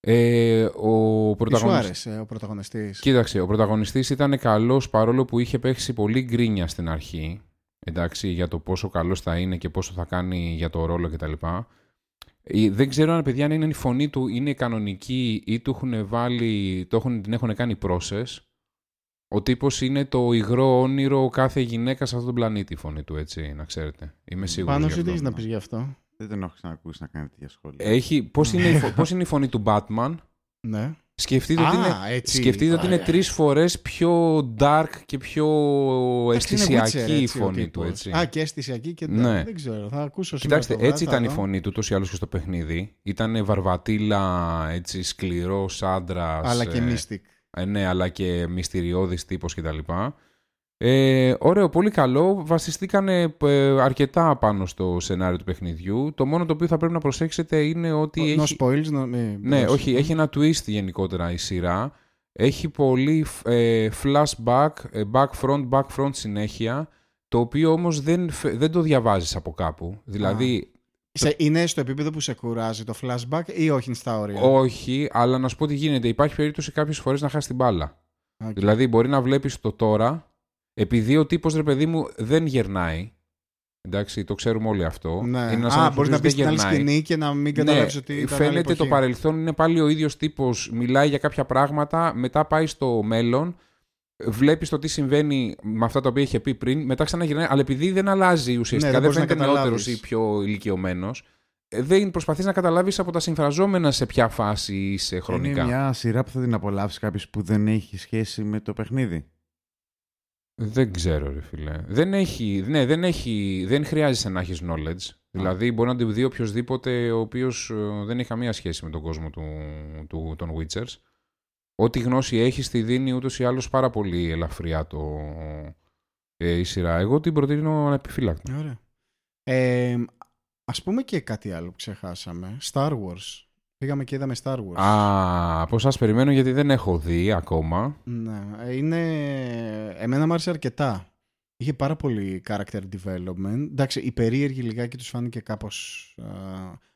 Ε, ο Τι σου πρωταγωνιστής... άρεσε ο πρωταγωνιστής; Κοίταξε, ο πρωταγωνιστής ήταν καλός παρόλο που είχε παίξει πολύ γκρίνια στην αρχή. Εντάξει, για το πόσο καλός θα είναι και πόσο θα κάνει για το ρόλο κτλ. Ε, Δεν ξέρω αν παιδιά αν είναι η φωνή του είναι κανονική ή του έχουν βάλει, το έχουν, την έχουν κάνει process. Ο τύπος είναι το υγρό όνειρο κάθε γυναίκα σε αυτόν τον πλανήτη η φωνή του, έτσι, να ξέρετε. Είμαι σίγουρος Πάνω γι' σου τι αυτό. έχεις να πεις γι' αυτό; Δεν τον έχω ξανακούσει να κάνει τέτοια σχόλια. Έχει, πώς, είναι, η φω- πώς είναι η φωνή του Batman; Ναι. Σκεφτείτε ότι Α, είναι, έτσι. σκεφτείτε ότι είναι Ωραία. τρεις φορές πιο dark και πιο Εντάξει, είναι αισθησιακή Witcher, η έτσι, ο φωνή του, τύπος. έτσι. Α, και αισθησιακή και Ναι. δεν ξέρω. Θα ακούσω σήμερα Κοιτάξτε, το βράδυ, έτσι θα ήταν η δω. φωνή του ούτως ή άλλως και στο παιχνίδι. Ήταν βαρβατήλα, έτσι, σκληρός άντρας. Αλλά και ε, Mystic. ε, ναι, αλλά και μυστηριώδης τύπος κτλ. Ε, ωραίο, πολύ καλό. Βασιστήκανε ε, αρκετά πάνω στο σενάριο του παιχνιδιού. Το μόνο το οποίο θα πρέπει να προσέξετε είναι ότι No έχει... spoils. No, μη- Ναι, δώσεις. όχι, έχει ένα twist γενικότερα η σειρά. Έχει πολύ ε, flashback, ε, back front, back front συνέχεια, το οποίο όμως δεν, φε- δεν το διαβάζεις από κάπου. Δηλαδή, Σε, είναι στο επίπεδο που σε κουράζει το flashback ή όχι είναι στα όρια; όχι, αλλά να σου πω τι γίνεται. Υπάρχει περίπτωση κάποιες φορές να χάσει την μπάλα. Οκ. Δηλαδή, μπορεί να βλέπεις το τώρα, επειδή ο τύπος, ρε παιδί μου, δεν γερνάει. Εντάξει, το ξέρουμε όλοι αυτό. Ναι. Είναι ένας Α, άνθρωπος μπορείς ο να οποίος μπει δεν στην άλλη γερνάει. σκηνή και να μην καταλάβεις ναι, ότι. ήταν άλλη φαίνεται το εποχή. παρελθόν είναι πάλι ο ίδιος τύπος, μιλάει για κάποια πράγματα, μετά πάει στο μέλλον, βλέπει το τι συμβαίνει με αυτά τα οποία είχε πει πριν, μετά ξαναγυρνάει, αλλά επειδή δεν αλλάζει ουσιαστικά, Ναι, δεν δεν μπορείς να φαίνεται νεότερος καταλάβεις. ή πιο ηλικιωμένος. δεν προσπαθείς να καταλάβεις από τα συμφραζόμενα σε ποια φάση είσαι χρονικά. Είναι μια σειρά που θα την απολαύσει κάποιος που δεν έχει σχέση με το παιχνίδι. Δεν ξέρω, ρε φίλε. Δεν, έχει, ναι, δεν, έχει, δεν χρειάζεσαι να έχεις knowledge. Δηλαδή, μπορεί να τη δει οποιοδήποτε ο οποίος δεν έχει καμία σχέση με τον κόσμο του, του, των Witchers. Ό,τι γνώση έχεις, τη δίνει ούτως ή άλλως πάρα πολύ ελαφριά το, ε, η σειρά. Εγώ την προτείνω ανεπιφύλακτα. Ωραία. Ε, ας πούμε και κάτι άλλο που ξεχάσαμε. Star Wars. Πήγαμε και είδαμε Star Wars. Α, από σας περιμένω γιατί δεν έχω δει ακόμα. Ναι, είναι... Εμένα μου άρεσε αρκετά. Είχε πάρα πολύ character development. Εντάξει, οι περίεργοι λιγάκι τους φάνηκε κάπως... α,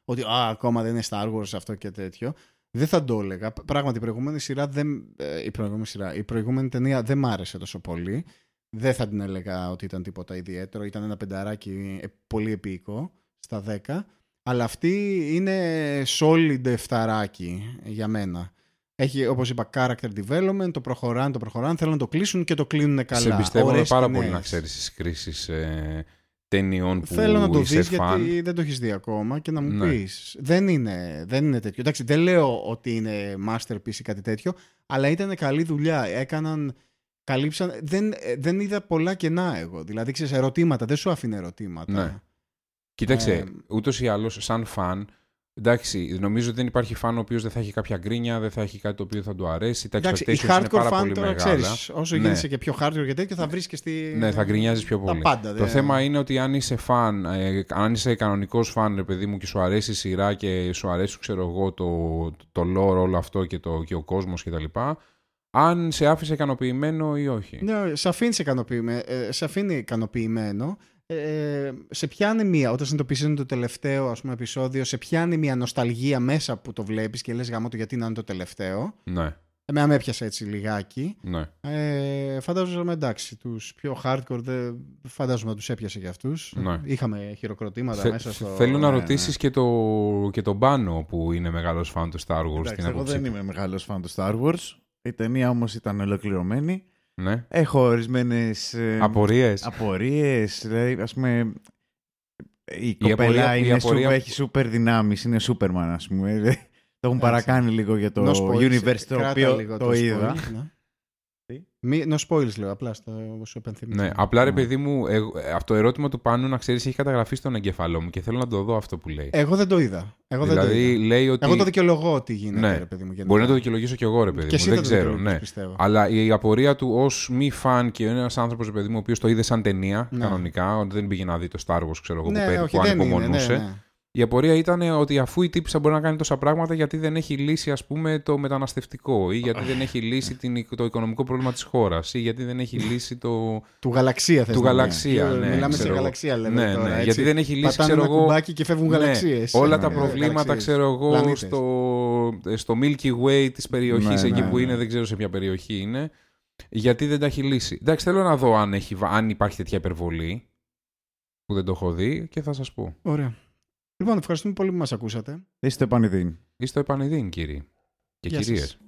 ότι α, ακόμα δεν είναι Star Wars αυτό και τέτοιο. Δεν θα το έλεγα. Πράγματι, η προηγούμενη σειρά δεν... ε, Η προηγούμενη, σειρά, η προηγούμενη ταινία δεν μ' άρεσε τόσο πολύ. Δεν θα την έλεγα ότι ήταν τίποτα ιδιαίτερο. Ήταν ένα πενταράκι ε, πολύ επίκο στα 10. Αλλά αυτή είναι solid εφταράκι για μένα. Έχει, όπως είπα, character development, το προχωράνε, το προχωράνε, θέλουν να το κλείσουν και το κλείνουν καλά. Σε εμπιστεύομαι Ωραίες πάρα σκηνές. πολύ να ξέρεις τις κρίσεις ε, ταινιών που Θέλω να το είσαι δεις φαν. γιατί δεν το έχεις δει ακόμα και να μου Ναι. πεις. Δεν είναι, δεν είναι τέτοιο. Εντάξει, δεν λέω ότι είναι masterpiece ή κάτι τέτοιο, αλλά ήταν καλή δουλειά. Έκαναν, καλύψαν, δεν, ε, δεν είδα πολλά κενά εγώ. Δηλαδή, ξέρεις, ερωτήματα, δεν σου άφηνε ερωτήματα. Ναι. Κοίταξε, Ε, ούτως ή άλλως, σαν φαν, εντάξει, νομίζω ότι δεν υπάρχει φαν ο οποίος δεν θα έχει κάποια γκρίνια, δεν θα έχει κάτι το οποίο θα του αρέσει. Τα Εντάξει, οι expectations είναι hardcore πάρα fan πολύ τώρα μεγάλα. ξέρεις, όσο Ναι. γίνεσαι και πιο hardcore και τέτοιο θα βρεις και στη... Ναι, θα γκρινιάζεις πιο τα πολύ. πάντα. Το δεν- θέμα είναι ότι αν είσαι φαν, ε, αν είσαι κανονικός φαν, ρε παιδί μου, και σου αρέσει η σειρά και σου αρέσει, ξέρω εγώ, το, το lore όλο αυτό και, το, και ο κόσμος κτλ. Αν σε άφησε ικανοποιημένο ή όχι. Ναι, σε αφήνει, ικανοποιημένο, ε, σε αφήνει ικανοποιημένο. Ε, σε πιάνει μία, όταν συνειδητοποιήσεις το τελευταίο ας πούμε, επεισόδιο, σε πιάνει μία νοσταλγία μέσα που το βλέπεις και λες γάμο το γιατί να είναι το τελευταίο. Ναι, Εμένα με έπιασες έτσι λιγάκι. ναι. Ε, φαντάζομαι εντάξει, τους πιο hardcore δεν φαντάζομαι να τους έπιασε για αυτούς. Ναι. Είχαμε χειροκροτήματα Θε- μέσα στο... Θέλω να ναι, ρωτήσεις και, το, και τον Πάνο που είναι μεγάλος φαν του Star Wars. Εντάξει, την εγώ άποψή δεν του. είμαι μεγάλος φαν του Star Wars. Η ταινία όμως ήταν ολοκληρωμένη. Ναι. Έχω ορισμένες Απορίες. απορίες. Δηλαδή, ας πούμε. Η Η κοπέλα απορία- η είναι απορία- σούπερ- έχει σούπερ δυνάμεις, είναι Σούπερμαν, ας πούμε. Το έχουν Έτσι. παρακάνει λίγο για το No spoils, universe το κράτα οποίο λίγο το είδα. Spoil, ναι. Τι; Μη, no spoils λέω, απλά στο, σου επενθυμίζω. Ναι, απλά ρε Ναι. παιδί μου, εγώ- ε, αυτό το ερώτημα του Πάνου να ξέρεις έχει καταγραφεί στον εγκεφαλό μου και θέλω να το δω αυτό που λέει. Εγώ δεν το είδα. Εγώ δεν το δηλαδή είδα. λέει ότι. Εγώ το δικαιολογώ ότι γίνεται, Ναι. ρε παιδί μου. γενικά. Μπορεί να το δικαιολογήσω κι εγώ, ρε παιδί Και μου. εσύ Δεν θα το ξέρω, δικαιολογείς, ναι. πιστεύω. Αλλά η απορία του ως μη φαν και ένας άνθρωπος, ρε παιδί μου, ο οποίος το είδε σαν ταινία Ναι. κανονικά, ότι δεν πήγε να δει το Star Wars, ξέρω εγώ, ναι, που, πέ- όχι, που δεν είναι, ανυπομονούσε. Ναι, ναι. Η απορία ήταν ότι αφού η τύπησα μπορεί να κάνει τόσα πράγματα, γιατί δεν έχει λύσει, ας πούμε, το μεταναστευτικό ή γιατί δεν έχει λύσει την, το οικονομικό πρόβλημα της χώρας ή γιατί δεν έχει λύσει το... Του γαλαξία θες Του να πούμε. γαλαξία, Και ναι, Μιλάμε σε ξέρω εγώ. γαλαξία, λέμε ναι, τώρα. ναι, έτσι. γιατί δεν έχει λύσει, Πατάνε ξέρω ένα εγώ, κουμπάκι και φεύγουν ναι, γαλαξίες. όλα Ναι, τα ναι, προβλήματα, γαλαξίες. ξέρω εγώ, Πλανήτες. στο, στο Milky Way της περιοχής, Ναι, εκεί ναι, που ναι. είναι, δεν ξέρω σε ποια περιοχή είναι, γιατί δεν τα έχει λύσει. Εντάξει, θέλω να δω αν, έχει, βα- αν υπάρχει τέτοια υπερβολή, που δεν το έχω δει και θα σας πω. Ωραία. Λοιπόν, ευχαριστούμε πολύ που μας ακούσατε. Είστε επανειδήν. Είστε επανειδήν, κύριοι και Γεια σας. κυρίες.